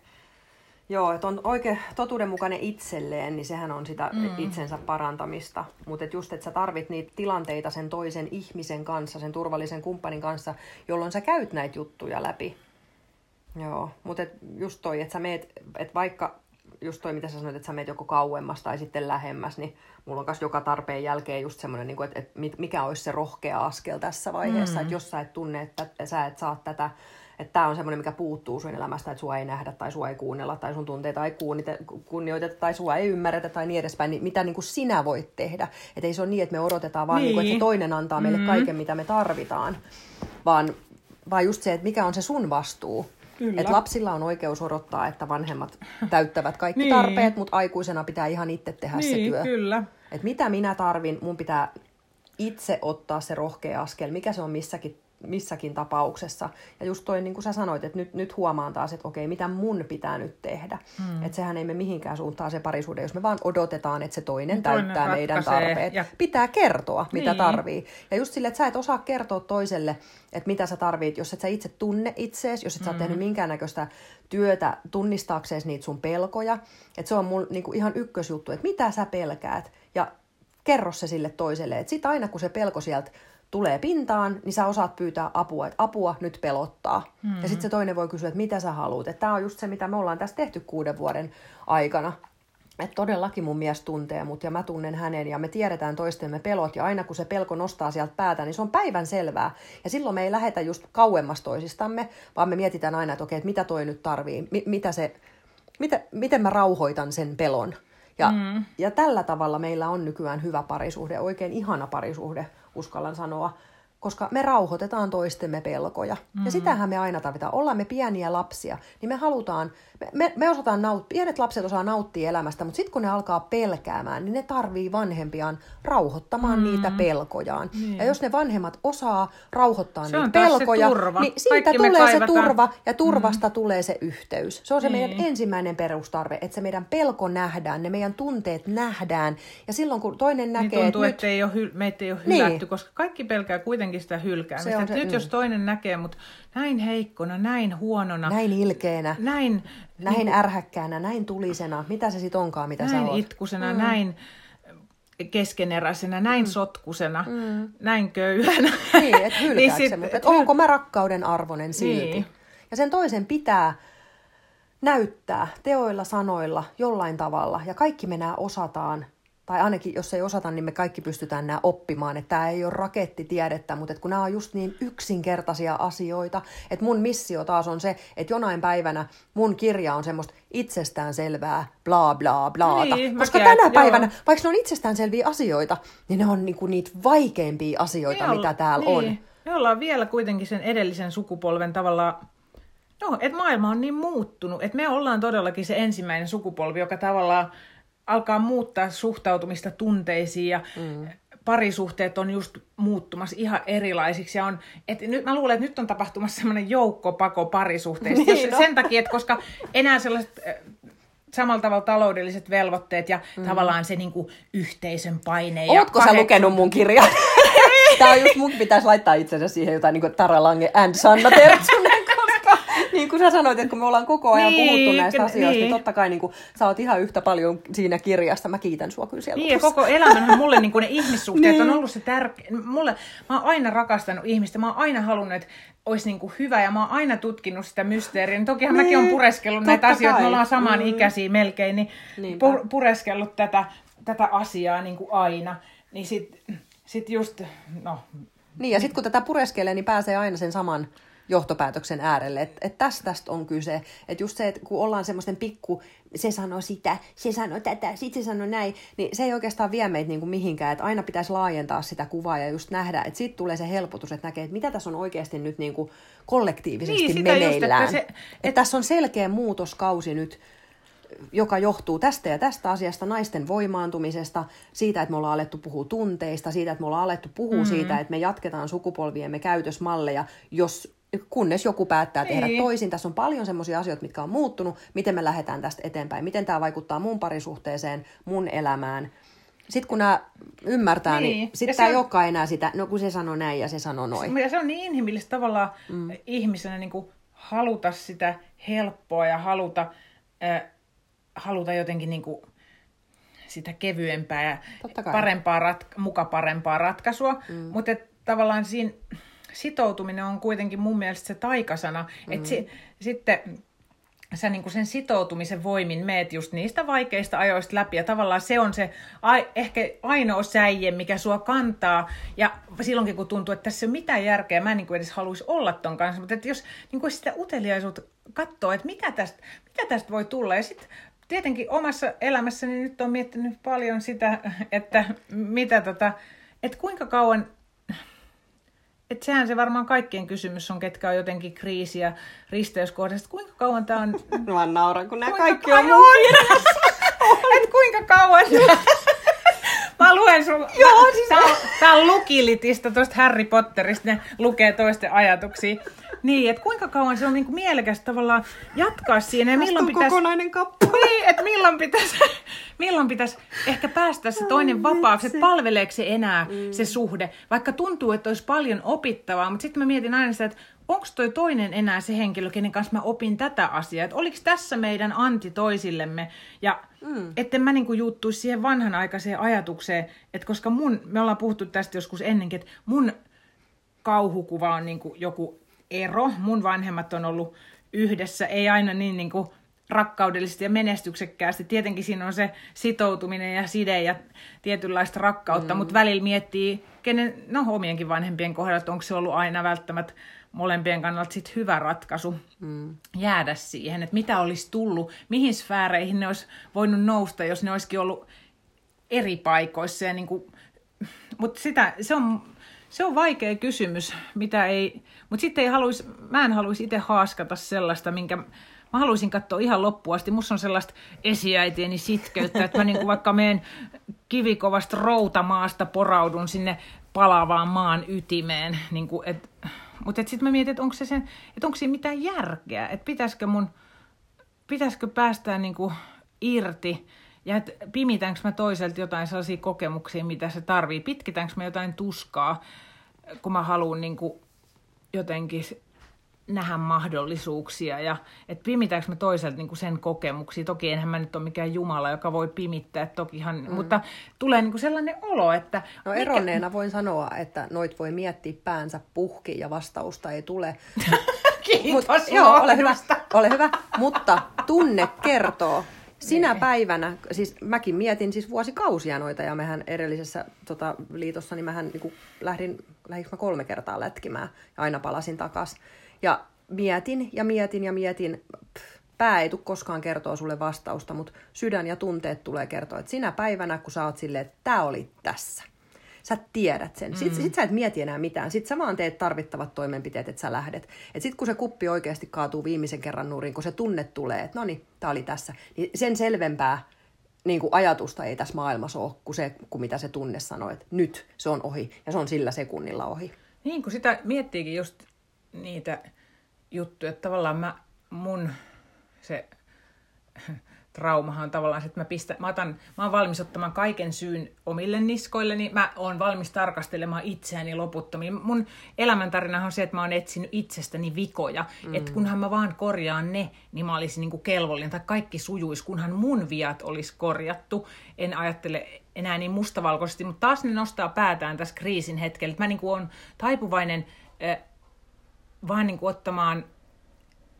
Joo, että on oikein totuudenmukainen itselleen, niin sehän on sitä mm. itsensä parantamista. Mutta just, että sä tarvit niitä tilanteita sen toisen ihmisen kanssa, sen turvallisen kumppanin kanssa, jolloin sä käyt näitä juttuja läpi. Joo, mutta et just toi, että sä meet, että vaikka just toi, mitä sä sanoit, että sä meet joko kauemmas tai sitten lähemmäs, niin mulla on myös joka tarpeen jälkeen just semmoinen, niin että, että mikä olisi se rohkea askel tässä vaiheessa, mm. että jos sä et tunne, että sä et saa tätä, että tämä on semmoinen, mikä puuttuu sun elämästä, että sua ei nähdä tai sua ei kuunnella tai sun tunteita ei kunnioiteta tai sua ei ymmärretä tai niin edespäin, niin mitä niin kuin sinä voit tehdä. Että ei se ole niin, että me odotetaan vaan, niin. Niin kuin, että se toinen antaa meille mm. kaiken, mitä me tarvitaan, vaan, vaan just se, että mikä on se sun vastuu. Kyllä. Et lapsilla on oikeus odottaa, että vanhemmat täyttävät kaikki niin. tarpeet, mutta aikuisena pitää ihan itse tehdä niin, se työ. Kyllä. Et mitä minä tarvin, mun pitää itse ottaa se rohkea askel, mikä se on missäkin missäkin tapauksessa. Ja just toi, niin kuin sä sanoit, että nyt, nyt huomaan taas, että okei, mitä mun pitää nyt tehdä. Hmm. Että sehän ei me mihinkään suuntaan se parisuuden, jos me vaan odotetaan, että se toinen, toinen täyttää meidän tarpeet. Ja... Pitää kertoa, mitä niin. tarvii. Ja just sille, että sä et osaa kertoa toiselle, että mitä sä tarvit, jos et sä itse tunne itseesi, jos et sä hmm. tehnyt minkäännäköistä työtä tunnistaakseen niitä sun pelkoja. Että se on mun niin kuin ihan ykkösjuttu, että mitä sä pelkäät. Ja kerro se sille toiselle. Että sit aina kun se pelko sieltä tulee pintaan, niin sä osaat pyytää apua, että apua nyt pelottaa. Mm-hmm. Ja sitten se toinen voi kysyä, että mitä sä haluat. Että tämä on just se, mitä me ollaan tässä tehty kuuden vuoden aikana. Että todellakin mun mies tuntee mut ja mä tunnen hänen ja me tiedetään toistemme pelot ja aina kun se pelko nostaa sieltä päätä, niin se on päivän selvää. Ja silloin me ei lähetä just kauemmas toisistamme, vaan me mietitään aina, että okei, että mitä toi nyt tarvii, mi- mitä se, mitä, miten mä rauhoitan sen pelon. Ja, mm. ja tällä tavalla meillä on nykyään hyvä parisuhde, oikein ihana parisuhde uskallan sanoa, koska me rauhoitetaan toistemme pelkoja. Mm-hmm. Ja sitähän me aina tarvitaan. Ollaan me pieniä lapsia, niin me halutaan, me, me, osataan nauttia, pienet lapset osaa nauttia elämästä, mutta sitten kun ne alkaa pelkäämään, niin ne tarvii vanhempiaan rauhoittamaan mm-hmm. niitä pelkojaan. Mm-hmm. Ja jos ne vanhemmat osaa rauhoittaa se niitä pelkoja, niin siitä Kaikki tulee se turva ja turvasta mm-hmm. tulee se yhteys. Se on se niin. meidän ensimmäinen perustarve, että se meidän pelko nähdään, ne meidän tunteet nähdään. Ja silloin kun toinen näkee... Niin tuntuu, että, nyt... ei ole hy- meitä ei ole hylätty, niin. koska kaikki pelkää kuitenkin sitä hylkäämistä. Se se, nyt mm. jos toinen näkee mut näin heikkona, näin huonona. Näin ilkeänä. Näin, näin niin, ärhäkkäänä, näin tulisena. Mitä se sitten onkaan, mitä näin sä oot? itkusena, mm. näin keskeneräisenä, näin mm. sotkusena, mm. näin köyhänä. Niin, että niin sit, mutta et onko mä rakkauden arvoinen silti. Niin. Ja sen toisen pitää näyttää teoilla, sanoilla, jollain tavalla. Ja kaikki me nämä osataan tai ainakin jos ei osata, niin me kaikki pystytään nämä oppimaan. Että tämä ei ole rakettitiedettä, mutta kun nämä on just niin yksinkertaisia asioita, että mun missio taas on se, että jonain päivänä mun kirja on semmoista itsestäänselvää bla bla blaata. Niin, Koska tänä joo. päivänä, vaikka ne on itsestäänselviä asioita, niin ne on niinku niitä vaikeimpia asioita, niin, mitä täällä niin. on. Me ollaan vielä kuitenkin sen edellisen sukupolven tavalla No, että maailma on niin muuttunut, että me ollaan todellakin se ensimmäinen sukupolvi, joka tavallaan alkaa muuttaa suhtautumista tunteisiin ja mm. parisuhteet on just muuttumassa ihan erilaisiksi. Ja on, et nyt, mä luulen, että nyt on tapahtumassa semmoinen joukkopako parisuhteista. Niin, no. Sen takia, että koska enää sellaiset samalla tavalla taloudelliset velvoitteet ja mm. tavallaan se niin kuin, yhteisön paine. Ootko ja sä lukenut mun kirjan? Tämä on just, mun pitäisi laittaa itse asiassa siihen jotain niin kuin Tara Lange and Sanna Tertsunen niin kuin sä sanoit, että kun me ollaan koko ajan niin, puhuttu näistä niin. asioista, niin totta kai niin kuin, sä oot ihan yhtä paljon siinä kirjasta. Mä kiitän sua kyllä siellä Niin, ja koko elämänhän mulle niin kuin ne ihmissuhteet niin. on ollut se tärkeä. Mulle, mä oon aina rakastanut ihmistä. Mä oon aina halunnut, että olisi niin kuin hyvä ja mä oon aina tutkinut sitä mysteeriä. Niin tokihan niin, mäkin oon pureskellut totta näitä asioita, me ollaan saman mm. ikäisiä melkein, niin Niinpä. pureskellut tätä, tätä asiaa niin kuin aina. Niin sit, sit just, no... Niin, ja sitten kun tätä pureskelee, niin pääsee aina sen saman johtopäätöksen äärelle. Että et tästä, tästä on kyse. Että just se, että kun ollaan semmoisten pikku, se sanoo sitä, se sanoo tätä, sitten se sanoo näin, niin se ei oikeastaan vie meitä niinku mihinkään. Että aina pitäisi laajentaa sitä kuvaa ja just nähdä, että sitten tulee se helpotus, että näkee, että mitä tässä on oikeasti nyt niinku kollektiivisesti niin, meneillään. Just, että, se, et... että tässä on selkeä muutoskausi nyt joka johtuu tästä ja tästä asiasta, naisten voimaantumisesta, siitä, että me ollaan alettu puhua tunteista, siitä, että me ollaan alettu puhua mm-hmm. siitä, että me jatketaan sukupolviemme käytösmalleja, jos kunnes joku päättää tehdä niin. toisin. Tässä on paljon semmoisia asioita, mitkä on muuttunut, miten me lähdetään tästä eteenpäin, miten tämä vaikuttaa mun parisuhteeseen, mun elämään. Sitten kun nämä ymmärtää, niin, niin sitten tämä ei olekaan enää sitä, no kun se sanoo näin ja se sanoo noin. Ja se on niin inhimillistä tavallaan mm. ihmisenä niin kuin haluta sitä helppoa ja haluta, äh, haluta jotenkin niin kuin sitä kevyempää ja parempaa, rat, muka parempaa ratkaisua. Mm. Mutta tavallaan siinä sitoutuminen on kuitenkin mun mielestä se taikasana. Mm. Että si, sitten sä niin sen sitoutumisen voimin meet just niistä vaikeista ajoista läpi. Ja tavallaan se on se a, ehkä ainoa säije, mikä sua kantaa. Ja silloinkin kun tuntuu, että tässä ei ole mitään järkeä, mä en niin edes haluaisi olla ton kanssa. Mutta että jos niin sitä uteliaisuutta katsoo, että mitä tästä, mitä tästä voi tulla. Ja sitten tietenkin omassa elämässäni nyt on miettinyt paljon sitä, että mitä tota, että kuinka kauan et sehän se varmaan kaikkien kysymys on, ketkä on jotenkin kriisiä risteyskohdasta. Kuinka kauan tämä on... Mä nauran, kun nämä kaikki on mun Et kuinka kauan... Mä luen sun... Joo, siis... Tää on, tää on lukilitista tuosta Harry Potterista, ne lukee toisten ajatuksia. Niin, että kuinka kauan se on niinku mielekästä tavallaan jatkaa siinä ja milloin pitäisi... kokonainen kappale. Niin, että milloin pitäisi, milloin pitäisi ehkä päästä se toinen vapaaksi, että palveleeko se enää mm. se suhde. Vaikka tuntuu, että olisi paljon opittavaa, mutta sitten mä mietin aina sitä, että onko toi toinen enää se henkilö, kenen kanssa mä opin tätä asiaa, että oliko tässä meidän anti toisillemme, ja mm. etten mä niinku juuttuisi siihen vanhanaikaiseen ajatukseen, että koska mun, me ollaan puhuttu tästä joskus ennenkin, että mun kauhukuva on niinku joku ero. Mun vanhemmat on ollut yhdessä, ei aina niin, niin kuin rakkaudellisesti ja menestyksekkäästi. Tietenkin siinä on se sitoutuminen ja side ja tietynlaista rakkautta, mm. mutta välillä miettii, kenen, no omienkin vanhempien kohdalla, että onko se ollut aina välttämättä molempien kannalta sit hyvä ratkaisu mm. jäädä siihen, että mitä olisi tullut, mihin sfääreihin ne olisi voinut nousta, jos ne olisikin ollut eri paikoissa. Ja niin kuin, mutta sitä, se on se on vaikea kysymys, mitä ei, mutta sitten ei haluaisi, mä en haluaisi itse haaskata sellaista, minkä mä haluaisin katsoa ihan loppuun asti. Musta on sellaista esiäitieni sitkeyttä, että mä niin kuin vaikka menen kivikovasta routamaasta poraudun sinne palavaan maan ytimeen. Niin kuin, et, mutta sitten mä mietin, että onko, se sen, että onko siinä mitään järkeä, että pitäisikö mun, pitäisikö päästää niin kuin irti ja että pimitänkö mä toiselta jotain sellaisia kokemuksia, mitä se tarvii, pitkitänkö mä jotain tuskaa, kun mä haluan niin kuin jotenkin nähdä mahdollisuuksia ja että pimitäänkö me toiselta niin kuin sen kokemuksia. Toki enhän mä nyt ole mikään Jumala, joka voi pimittää, tokihan, mm. mutta tulee niin kuin sellainen olo, että... No mikä... eronneena voin sanoa, että noit voi miettiä päänsä puhki ja vastausta ei tule. Kiitos. Mut, joo, ole hyvä, ole hyvä. Mutta tunne kertoo. Sinä päivänä, siis mäkin mietin siis vuosikausia noita ja mehän edellisessä tota, liitossa, niin mähän niin lähdin, lähdin mä kolme kertaa lätkimään ja aina palasin takas. Ja mietin ja mietin ja mietin, pff, pää ei tule koskaan kertoa sulle vastausta, mutta sydän ja tunteet tulee kertoa, että sinä päivänä, kun sä oot silleen, että tää oli tässä. Sä tiedät sen. Sitten mm. sit sä et mieti enää mitään. Sitten sä vaan teet tarvittavat toimenpiteet, että sä lähdet. Et sitten kun se kuppi oikeasti kaatuu viimeisen kerran nurin, kun se tunne tulee, että no niin, tää oli tässä, niin sen selvempää niin kuin ajatusta ei tässä maailmassa ole kuin se, kuin mitä se tunne sanoo, että nyt se on ohi ja se on sillä sekunnilla ohi. Niin, kun sitä miettiikin just niitä juttuja, että tavallaan mä, mun se traumahan on tavallaan se, että mä, pistän, mä, otan, mä oon valmis ottamaan kaiken syyn omille niskoille, niin mä oon valmis tarkastelemaan itseäni loputtomiin. Mun elämäntarina on se, että mä oon etsinyt itsestäni vikoja, mm. että kunhan mä vaan korjaan ne, niin mä olisin niin kuin kelvollinen, tai kaikki sujuisi, kunhan mun viat olisi korjattu. En ajattele enää niin mustavalkoisesti, mutta taas ne nostaa päätään tässä kriisin hetkellä. Mä niin kuin on taipuvainen äh, vaan niin kuin ottamaan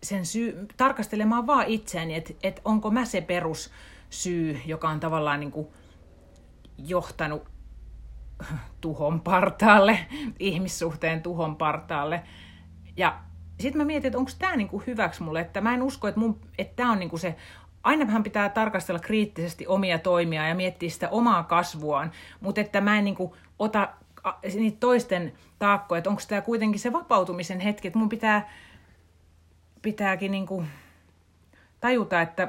sen syy, tarkastelemaan vaan itseäni, että, että onko mä se perussyy, joka on tavallaan niin kuin johtanut tuhon partaalle, ihmissuhteen tuhon partaalle. Ja sitten mä mietin, että onko tämä niinku hyväksi mulle, että mä en usko, että, mun, että tämä on niinku se, ainahan pitää tarkastella kriittisesti omia toimia ja miettiä sitä omaa kasvuaan, mutta että mä en niinku ota niitä toisten taakkoja, että onko tämä kuitenkin se vapautumisen hetki, että mun pitää pitääkin niin kuin tajuta, että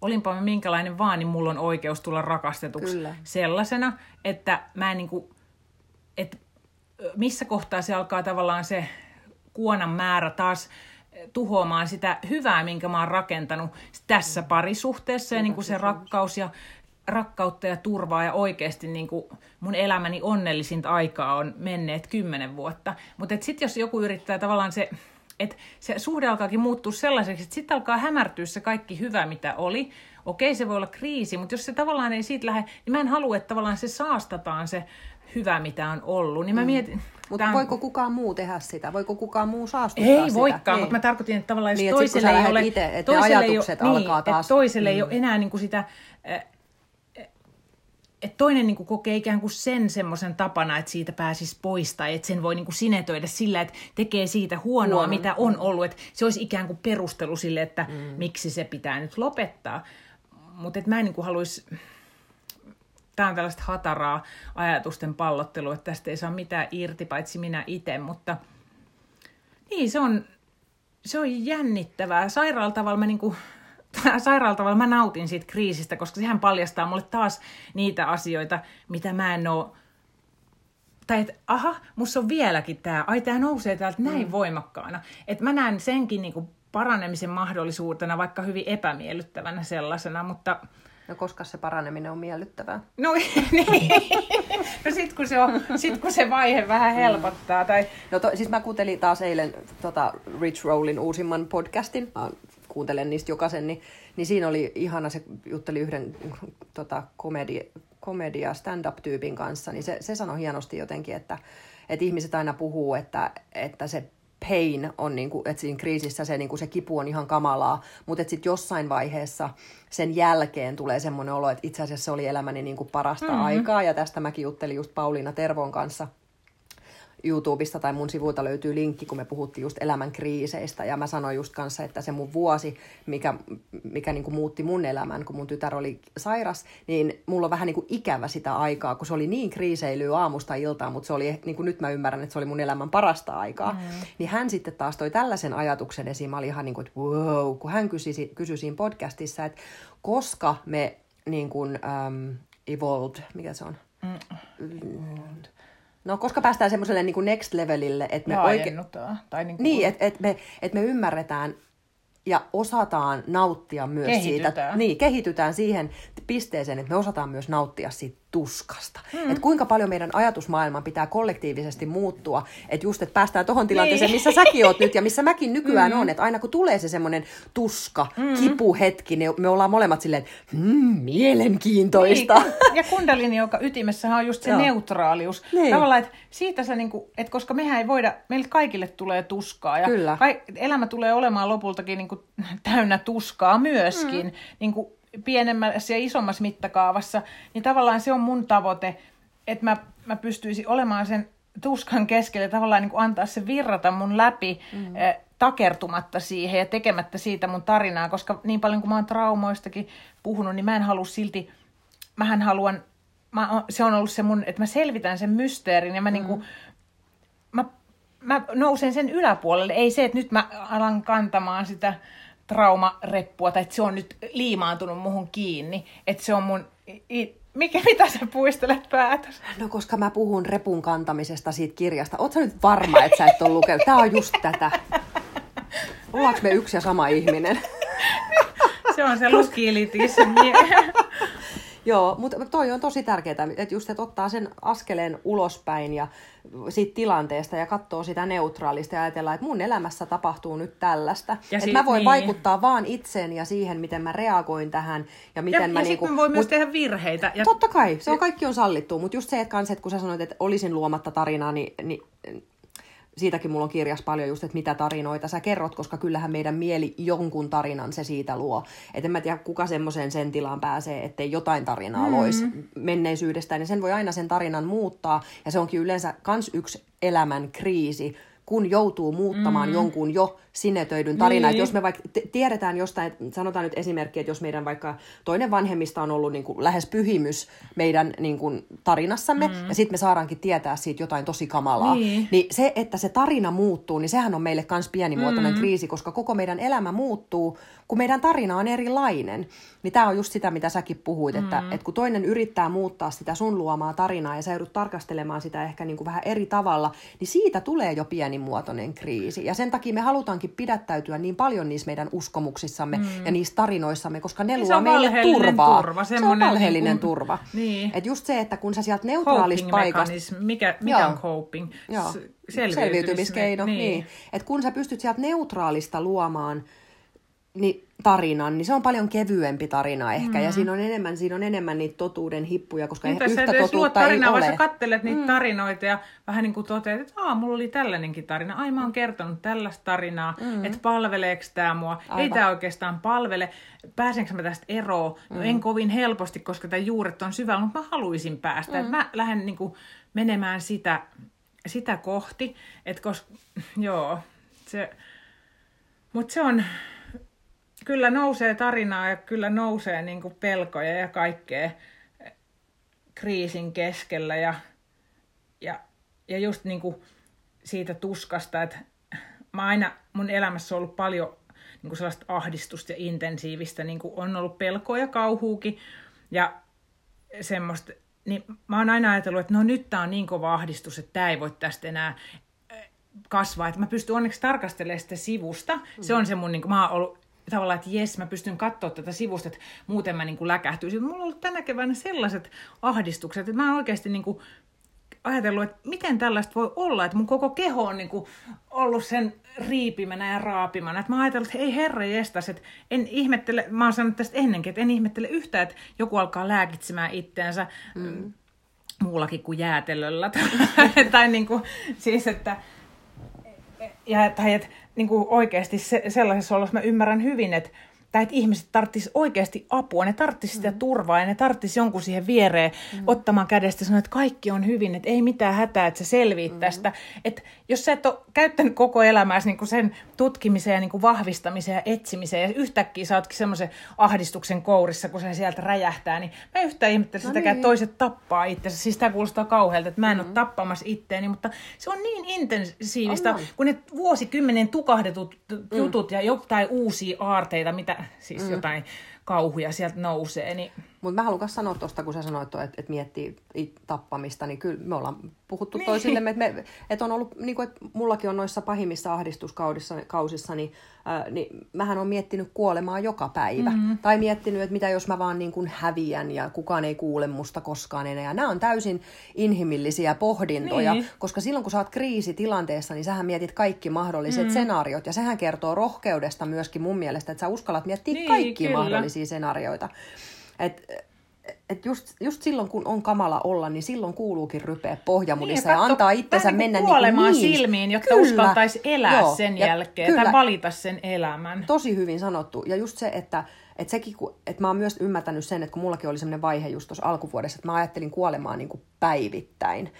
olinpa mä minkälainen vaan, niin mulla on oikeus tulla rakastetuksi Kyllä. sellaisena, että mä en niin kuin, että missä kohtaa se alkaa tavallaan se kuonan määrä taas tuhoamaan sitä hyvää, minkä mä oon rakentanut tässä parisuhteessa ja niin kuin se rakkaus ja rakkautta ja turvaa ja oikeasti niin kuin mun elämäni onnellisinta aikaa on menneet kymmenen vuotta. Mutta sitten jos joku yrittää tavallaan se että se suhde alkaakin muuttua sellaiseksi, että sitten alkaa hämärtyä se kaikki hyvä, mitä oli. Okei, se voi olla kriisi, mutta jos se tavallaan ei siitä lähde, niin mä en halua, että tavallaan se saastataan se hyvä, mitä on ollut. Niin mä mm. mietin, mutta on... voiko kukaan muu tehdä sitä? Voiko kukaan muu saastuttaa ei sitä? voikaan, niin. mutta mä tarkoitin, että tavallaan jos niin, toiselle ei ole... Ite, että toiselle ajatukset ei ole, alkaa niin, taas... Toiselle mm. ei ole enää niin kuin sitä... Että toinen niin kuin kokee ikään kuin sen semmoisen tapana, että siitä pääsisi pois tai että sen voi niin kuin sinetöidä sillä, että tekee siitä huonoa, Huono. mitä on ollut. Että se olisi ikään kuin perustelu sille, että mm. miksi se pitää nyt lopettaa. Mutta mä en niin kuin haluaisi... Tämä on tällaista hataraa ajatusten pallottelua, että tästä ei saa mitään irti, paitsi minä itse, mutta niin se on, se on jännittävää. Sairaalla tavalla mä niin kuin sairaalla tavalla mä nautin siitä kriisistä, koska sehän paljastaa mulle taas niitä asioita, mitä mä en oo tai että aha, musta on vieläkin tämä, ai tämä nousee täältä näin mm. voimakkaana. Että mä näen senkin niinku paranemisen mahdollisuutena, vaikka hyvin epämiellyttävänä sellaisena, mutta... No koska se paraneminen on miellyttävää? No niin, no sit kun, se on, sit kun se vaihe vähän helpottaa. Tai... No to, siis mä kuuntelin taas eilen tota Rich Rollin uusimman podcastin. Mä kuuntelen niistä jokaisen, niin, niin siinä oli ihana, se jutteli yhden tota, komedi, komedia stand-up-tyypin kanssa, niin se, se sanoi hienosti jotenkin, että, että ihmiset aina puhuu, että, että se pain on, niin kuin, että siinä kriisissä se, niin kuin se kipu on ihan kamalaa, mutta että sitten jossain vaiheessa sen jälkeen tulee semmoinen olo, että itse asiassa se oli elämäni niin kuin parasta mm-hmm. aikaa, ja tästä mäkin juttelin just Pauliina Tervon kanssa – YouTubesta tai mun sivuilta löytyy linkki, kun me puhuttiin just elämän kriiseistä. Ja mä sanoin just kanssa, että se mun vuosi, mikä, mikä niin kuin muutti mun elämän, kun mun tytär oli sairas, niin mulla on vähän niin kuin ikävä sitä aikaa, kun se oli niin kriiseilyä aamusta iltaan, mutta se oli, niin kuin nyt mä ymmärrän, että se oli mun elämän parasta aikaa. Mm. Niin hän sitten taas toi tällaisen ajatuksen esiin. Mä olin ihan niin kuin, että wow, kun hän kysyi, kysyi siinä podcastissa, että koska me niin kuin, um, evolved, mikä se on? Mm. No, koska päästään semmoiselle niin next levelille, että me oikein... Tai niin, kuin... niin että et me, et me ymmärretään ja osataan nauttia myös kehitytään. siitä. Niin, kehitytään siihen pisteeseen, että me osataan myös nauttia siitä tuskasta. Mm. Että kuinka paljon meidän ajatusmaailman pitää kollektiivisesti muuttua, että just, että päästään tuohon tilanteeseen, niin. missä säkin oot nyt ja missä mäkin nykyään mm. on, että aina kun tulee se semmoinen tuska, mm. kipuhetki, niin me ollaan molemmat silleen, hmm, mielenkiintoista. Niin. Ja kundalini, joka ytimessä on just se Joo. neutraalius. Niin. Tavallaan, että siitä sä niinku, että koska mehän ei voida, meille kaikille tulee tuskaa ja Kyllä. Ka- elämä tulee olemaan lopultakin niinku täynnä tuskaa myöskin. Mm. Niinku, pienemmässä ja isommassa mittakaavassa, niin tavallaan se on mun tavoite, että mä, mä pystyisin olemaan sen tuskan keskellä ja tavallaan niin kuin antaa se virrata mun läpi mm. eh, takertumatta siihen ja tekemättä siitä mun tarinaa, koska niin paljon kuin mä oon traumoistakin puhunut, niin mä en halua silti, mähän haluan, mä, se on ollut se mun, että mä selvitän sen mysteerin ja mä, mm. niin kuin, mä, mä nousen sen yläpuolelle. Ei se, että nyt mä alan kantamaan sitä traumareppua, tai että se on nyt liimaantunut muhun kiinni, että se on mun... Mikä, mitä sä puistelet päätös? No koska mä puhun repun kantamisesta siitä kirjasta. Oot nyt varma, että sä et ole lukenut? Tää on just tätä. Ollaanko me yksi ja sama ihminen? se on se lukilitis. Joo, mutta toi on tosi tärkeää, että just että ottaa sen askeleen ulospäin ja siitä tilanteesta ja katsoo sitä neutraalista ja ajatellaan, että mun elämässä tapahtuu nyt tällaista. Ja että mä voin niin. vaikuttaa vaan itseen ja siihen, miten mä reagoin tähän ja miten ja, mä... Ja niinku, sitten voi myös mut, tehdä virheitä. Ja... Totta kai, se on kaikki on sallittu, mutta just se, että, kans, että kun sä sanoit, että olisin luomatta tarinaa, niin, niin siitäkin mulla on kirjas paljon just, että mitä tarinoita sä kerrot, koska kyllähän meidän mieli jonkun tarinan se siitä luo. Et en mä tiedä, kuka semmoiseen sen tilaan pääsee, ettei jotain tarinaa mm-hmm. loisi menneisyydestään. Ja sen voi aina sen tarinan muuttaa. Ja se onkin yleensä kans yksi elämän kriisi, kun joutuu muuttamaan mm. jonkun jo sinetöidyn tarinan. Niin. jos me vaikka t- tiedetään jostain, sanotaan nyt esimerkki, että jos meidän vaikka toinen vanhemmista on ollut niin kuin lähes pyhimys meidän niin kuin tarinassamme, mm. ja sitten me saadaankin tietää siitä jotain tosi kamalaa, niin. niin se, että se tarina muuttuu, niin sehän on meille myös pienimuotoinen mm. kriisi, koska koko meidän elämä muuttuu, kun meidän tarina on erilainen. Niin tämä on just sitä, mitä säkin puhuit, mm. että, että kun toinen yrittää muuttaa sitä sun luomaa tarinaa, ja sä joudut tarkastelemaan sitä ehkä niin kuin vähän eri tavalla, niin siitä tulee jo pienimuotoinen kriisi. Ja sen takia me halutaankin pidättäytyä niin paljon niissä meidän uskomuksissamme mm. ja niissä tarinoissamme, koska ne niin luo meille turvaa. Turva, se on valheellinen niin kuin, turva. Niin. Et just se, että kun sä sieltä neutraalista paikasta... Mikä, mikä on coping? Joo. Selviytymiskeino. Niin. niin. Et kun sä pystyt sieltä neutraalista luomaan niin tarinan, niin se on paljon kevyempi tarina ehkä, mm. ja siinä on enemmän, siinä on enemmän niitä totuuden hippuja, koska niin, yhtä totuutta tarinaa, ei ole. Sä kattelet niitä mm. tarinoita ja vähän niin kuin toteat, että Aa, mulla oli tällainenkin tarina, ai mä oon kertonut tällaista tarinaa, mm. että palveleeko tämä mua, Aivan. ei tämä oikeastaan palvele, pääsenkö mä tästä eroon, no mm. en kovin helposti, koska tämä juuret on syvällä, mutta mä haluaisin päästä, mm. että mä lähden niin kuin menemään sitä, sitä kohti, että koska, joo, se, mutta se on, kyllä nousee tarinaa ja kyllä nousee niin kuin pelkoja ja kaikkea kriisin keskellä ja, ja, ja just niin kuin siitä tuskasta, että mä aina mun elämässä on ollut paljon niin kuin sellaista ahdistusta ja intensiivistä, niin kuin on ollut pelkoa ja kauhuukin ja semmoista, niin mä oon aina ajatellut, että no nyt tää on niin kova ahdistus, että tämä ei voi tästä enää kasvaa. Että mä pystyn onneksi tarkastelemaan sitä sivusta. Mm. Se on se mun, niin kuin, mä oon ollut tavallaan, että jes, mä pystyn katsoa tätä sivusta, että muuten mä niin kuin läkähtyisin. Mulla on ollut tänä keväänä sellaiset ahdistukset, että mä oon oikeasti niin kuin ajatellut, että miten tällaista voi olla, että mun koko keho on niin kuin ollut sen riipimänä ja raapimana. Että mä oon ajatellut, että ei herra jestas, että en ihmettele, mä oon sanonut tästä ennenkin, että en ihmettele yhtään, että joku alkaa lääkitsemään itteensä mm. muullakin kuin jäätelöllä. tai niin kuin, siis, että ja, tai että niin kuin oikeasti se, sellaisessa olossa mä ymmärrän hyvin, että tai että ihmiset tarttis oikeasti apua, ne tarttis sitä mm. turvaa ja ne tarttis jonkun siihen viereen mm. ottamaan kädestä ja sanoa, että kaikki on hyvin, että ei mitään hätää, että sä selviit mm. tästä. Että jos sä et ole käyttänyt koko elämässä niin kuin sen tutkimiseen ja niin kuin vahvistamiseen ja etsimiseen ja yhtäkkiä sä ootkin semmoisen ahdistuksen kourissa, kun se sieltä räjähtää, niin mä yhtään ihmettelen no sitäkään, niin. toiset tappaa itsensä. Siis tämä kuulostaa kauhealta, että mä en mm. ole tappamassa itteeni, mutta se on niin intensiivistä, on, kun ne vuosikymmenen tukahdetut jutut mm. ja jotain uusia aarteita, mitä siis mm. jotain kauhuja sieltä nousee, niin Mutta mä haluan sanoa tuosta, kun sä sanoit, että, että miettii tappamista, niin kyllä me ollaan puhuttu niin. toisillemme, että, me, että on ollut, niin kuin, että mullakin on noissa pahimmissa ahdistuskausissa, niin, äh, niin mähän on miettinyt kuolemaa joka päivä. Mm-hmm. Tai miettinyt, että mitä jos mä vaan niin kuin häviän ja kukaan ei kuule musta koskaan enää. Ja nämä on täysin inhimillisiä pohdintoja, niin. koska silloin kun sä oot kriisitilanteessa, niin sähän mietit kaikki mahdolliset mm-hmm. senaariot. Ja sehän kertoo rohkeudesta myöskin mun mielestä, että sä uskallat miettiä niin, kaikki kyllä. mahdollisia senaarioita. Et, et just, just silloin, kun on kamala olla, niin silloin kuuluukin rypeä pohjamudissa niin, ja, ja antaa itsensä niin mennä kuolemaan niin, silmiin, jotta kyllä. uskaltaisi elää Joo, sen jälkeen kyllä. tai valita sen elämän. Tosi hyvin sanottu. Ja just se, että että sekin, että mä oon myös ymmärtänyt sen, että kun mullakin oli sellainen vaihe just tuossa alkuvuodessa, että mä ajattelin kuolemaa niin kuin päivittäin,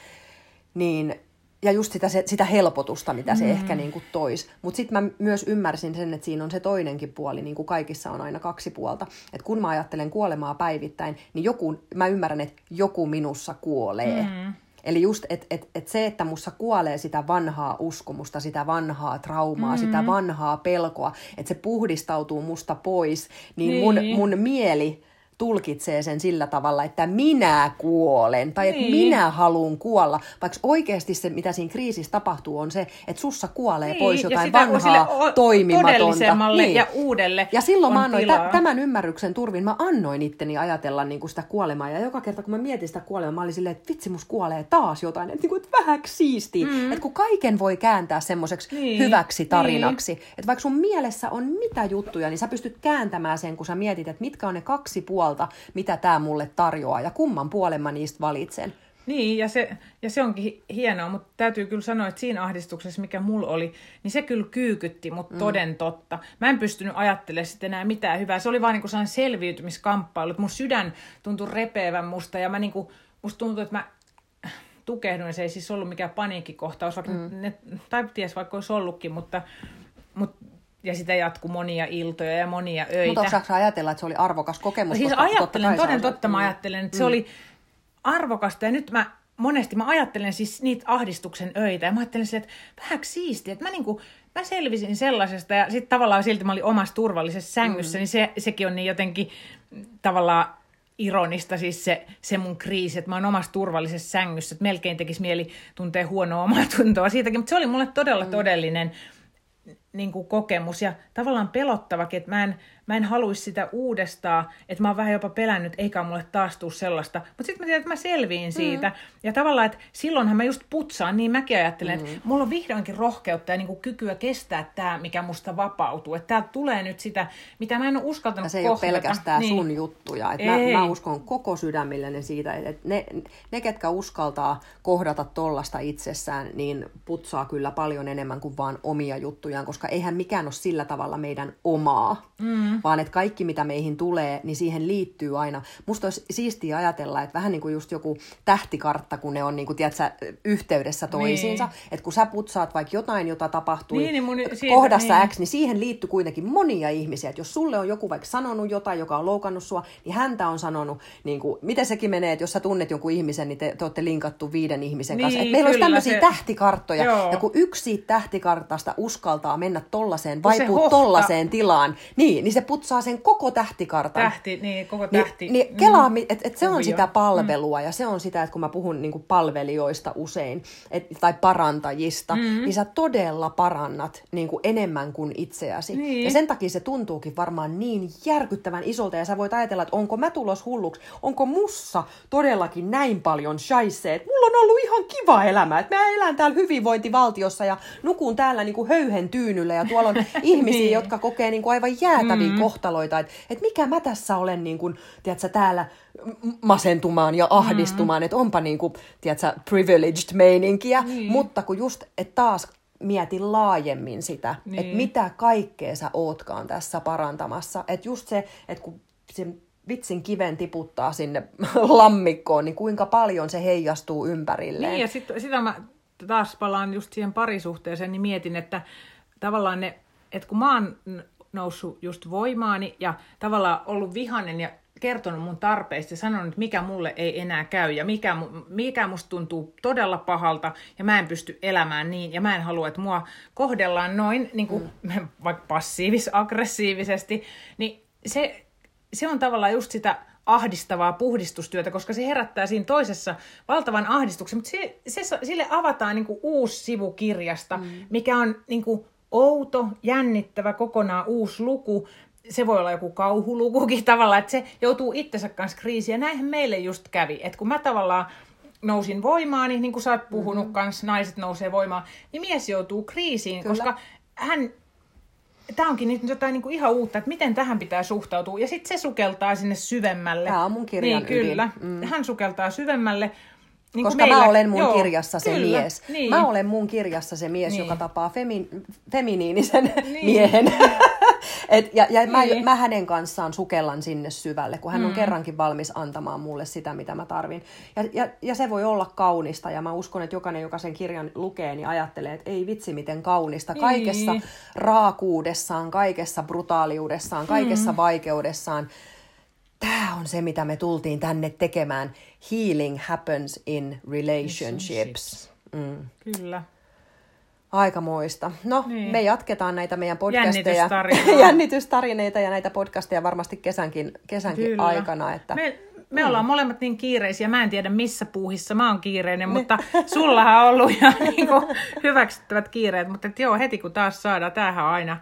niin ja just sitä, sitä helpotusta, mitä se mm. ehkä niin kuin tois. Mutta sitten mä myös ymmärsin sen, että siinä on se toinenkin puoli, niin kuin kaikissa on aina kaksi puolta. Että kun mä ajattelen kuolemaa päivittäin, niin joku, mä ymmärrän, että joku minussa kuolee. Mm. Eli just, että et, et se, että mussa kuolee sitä vanhaa uskomusta, sitä vanhaa traumaa, mm-hmm. sitä vanhaa pelkoa, että se puhdistautuu musta pois, niin, niin. Mun, mun mieli tulkitsee sen sillä tavalla, että minä kuolen tai niin. että minä haluan kuolla. Vaikka oikeasti se, mitä siinä kriisissä tapahtuu, on se, että sussa kuolee niin. pois jotain vanhaa o- toimimatonta. Niin. ja uudelle Ja silloin mä annoin t- tämän ymmärryksen turvin, mä annoin itteni ajatella niin kuin sitä kuolemaa. Ja joka kerta, kun mä mietin sitä kuolemaa, mä olin silleen, että vitsi, mus kuolee taas jotain. Että, niin kuin, että vähäksi siistiä. Mm. Että kun kaiken voi kääntää semmoiseksi niin. hyväksi tarinaksi. Niin. Että vaikka sun mielessä on mitä juttuja, niin sä pystyt kääntämään sen, kun sä mietit, että mitkä on ne kaksi puolta puolta, mitä tämä mulle tarjoaa ja kumman puolen mä niistä valitsen. Niin, ja se, ja se onkin hienoa, mutta täytyy kyllä sanoa, että siinä ahdistuksessa, mikä mulla oli, niin se kyllä kyykytti mut mm. toden totta. Mä en pystynyt ajattelemaan sitten enää mitään hyvää. Se oli vaan niin sellainen selviytymiskamppailu, että mun sydän tuntui repeävän musta, ja mä niin kuin, musta tuntui, että mä tukehduin. Se ei siis ollut mikään paniikkikohtaus, vaikka mm. ne, tai ties vaikka olisi ollutkin, mutta, mutta ja sitä jatkuu monia iltoja ja monia öitä. Mutta osaako ajatella, että se oli arvokas kokemus? Siis koska ajattelen, totta toden totta mä ajattelen, että mm. se oli arvokasta ja nyt mä monesti mä ajattelen siis niitä ahdistuksen öitä ja mä ajattelen sille, että vähän siistiä, että mä niinku, mä selvisin sellaisesta ja sitten tavallaan silti mä olin omassa turvallisessa sängyssä, mm. niin se, sekin on niin jotenkin tavallaan ironista siis se, se mun kriisi, että mä oon omassa turvallisessa sängyssä, että melkein tekisi mieli tuntea huonoa omaa tuntoa siitäkin, mutta se oli mulle todella mm. todellinen niin kuin kokemus ja tavallaan pelottavakin, että mä en, mä en haluaisi sitä uudestaan, että mä oon vähän jopa pelännyt, eikä mulle taas tuu sellaista. Mutta sitten mä tiedän, että mä selviin siitä. Mm. Ja tavallaan, että silloinhan mä just putsaan, niin mäkin ajattelen, mm. että mulla on vihdoinkin rohkeutta ja niin kuin kykyä kestää tämä, mikä musta vapautuu. Että täältä tulee nyt sitä, mitä mä en ole uskaltanut ja se ei kohdata. ole pelkästään niin. sun juttuja. Että mä, mä uskon koko sydämilleni siitä, että ne, ne, ketkä uskaltaa kohdata tollasta itsessään, niin putsaa kyllä paljon enemmän kuin vaan omia juttujaan, koska eihän mikään ole sillä tavalla meidän omaa. Mm mm. vaan että kaikki mitä meihin tulee, niin siihen liittyy aina. Musta olisi siistiä ajatella, että vähän niin kuin just joku tähtikartta, kun ne on niin kuin, tiedätkö, yhteydessä niin. toisiinsa, niin. että kun sä putsaat vaikka jotain, jota tapahtui niin, niin mun, siitä, kohdassa niin. X, niin siihen liittyy kuitenkin monia ihmisiä, että jos sulle on joku vaikka sanonut jotain, joka on loukannut sua, niin häntä on sanonut, niin kuin, miten sekin menee, että jos sä tunnet jonkun ihmisen, niin te, te olette linkattu viiden ihmisen niin, kanssa. Että meillä olisi tämmöisiä se... tähtikarttoja, Joo. ja kun yksi siitä tähtikartasta uskaltaa mennä tollaiseen, vaipuu tollaiseen tilaan, niin, niin se putsaa sen koko tähtikartan. Tähti, niin, koko niin, tähti. Niin, niin kelaa, mm. että et se on sitä palvelua mm. ja se on sitä, että kun mä puhun niin kuin palvelijoista usein et, tai parantajista, mm. niin sä todella parannat niin kuin enemmän kuin itseäsi. Niin. Ja sen takia se tuntuukin varmaan niin järkyttävän isolta ja sä voit ajatella, että onko mä tulos hulluksi, onko mussa todellakin näin paljon shaisee, että mulla on ollut ihan kiva elämä, että mä elän täällä hyvinvointivaltiossa ja nukun täällä niin kuin höyhen tyynyllä ja tuolla on ihmisiä, niin. jotka kokee niin kuin aivan jäätäviä mm kohtaloita, että, että mikä mä tässä olen niin kuin, tiedätkö, täällä masentumaan ja ahdistumaan, mm. että onpa niin kuin, tiedätkö, privileged meininkiä, niin. mutta kun just, että taas mieti laajemmin sitä, niin. että mitä kaikkea sä ootkaan tässä parantamassa, että just se, että kun se vitsin kiven tiputtaa sinne lammikkoon, niin kuinka paljon se heijastuu ympärilleen. Niin, ja sit, sitä mä taas palaan just siihen parisuhteeseen, niin mietin, että tavallaan ne, että kun mä oon noussut just voimaani ja tavallaan ollut vihanen ja kertonut mun tarpeista ja sanonut, mikä mulle ei enää käy ja mikä, mikä musta tuntuu todella pahalta ja mä en pysty elämään niin ja mä en halua, että mua kohdellaan noin niin kuin, mm. vaikka passiivis-aggressiivisesti, niin se, se on tavallaan just sitä ahdistavaa puhdistustyötä, koska se herättää siinä toisessa valtavan ahdistuksen, mutta se, se, sille avataan niin kuin uusi sivu kirjasta, mm. mikä on niin kuin outo, jännittävä, kokonaan uusi luku, se voi olla joku kauhulukukin tavallaan, että se joutuu itsensä kanssa kriisiin. Ja näinhän meille just kävi, että kun mä tavallaan nousin voimaan, niin, niin kuin sä oot puhunut mm-hmm. kanssa, naiset nousee voimaan, niin mies joutuu kriisiin, Kyllä. koska hän tämä onkin nyt jotain niin kuin ihan uutta, että miten tähän pitää suhtautua. Ja sitten se sukeltaa sinne syvemmälle. Tämä on mun kirjan niin, kyllä. Mm. Hän sukeltaa syvemmälle. Niin Koska meillä, mä olen mun joo, kirjassa se kyllä, mies. Niin. Mä olen mun kirjassa se mies, niin. joka tapaa femi, feminiinisen niin. miehen. Et, ja ja niin. mä, mä hänen kanssaan sukellan sinne syvälle, kun hän on mm. kerrankin valmis antamaan mulle sitä, mitä mä tarvin. Ja, ja, ja se voi olla kaunista, ja mä uskon, että jokainen, joka sen kirjan lukee, niin ajattelee, että ei vitsi, miten kaunista. Niin. Kaikessa raakuudessaan, kaikessa brutaaliudessaan, kaikessa mm. vaikeudessaan tämä on se, mitä me tultiin tänne tekemään. Healing happens in relationships. Mm. Kyllä. Aikamoista. No, niin. me jatketaan näitä meidän podcasteja. jännitystarineita ja näitä podcasteja varmasti kesänkin, kesänkin aikana. Että... Me, me mm. ollaan molemmat niin kiireisiä. Mä en tiedä missä puuhissa mä oon kiireinen, mutta sullahan on ollut ihan niin kuin hyväksyttävät kiireet. Mutta joo, heti kun taas saadaan, tämähän on aina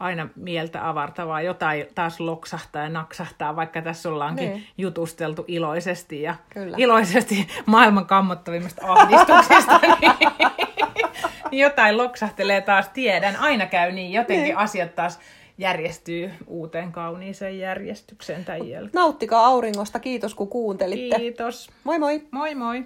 aina mieltä avartavaa, jotain taas loksahtaa ja naksahtaa, vaikka tässä ollaankin niin. jutusteltu iloisesti ja Kyllä. iloisesti maailman kammottavimmasta ahdistuksesta. niin, niin jotain loksahtelee taas, tiedän, aina käy niin, jotenkin niin. asiat taas järjestyy uuteen kauniiseen järjestykseen tämän jälkeen. Nauttikaa auringosta, kiitos kun kuuntelitte. Kiitos. Moi moi. Moi moi.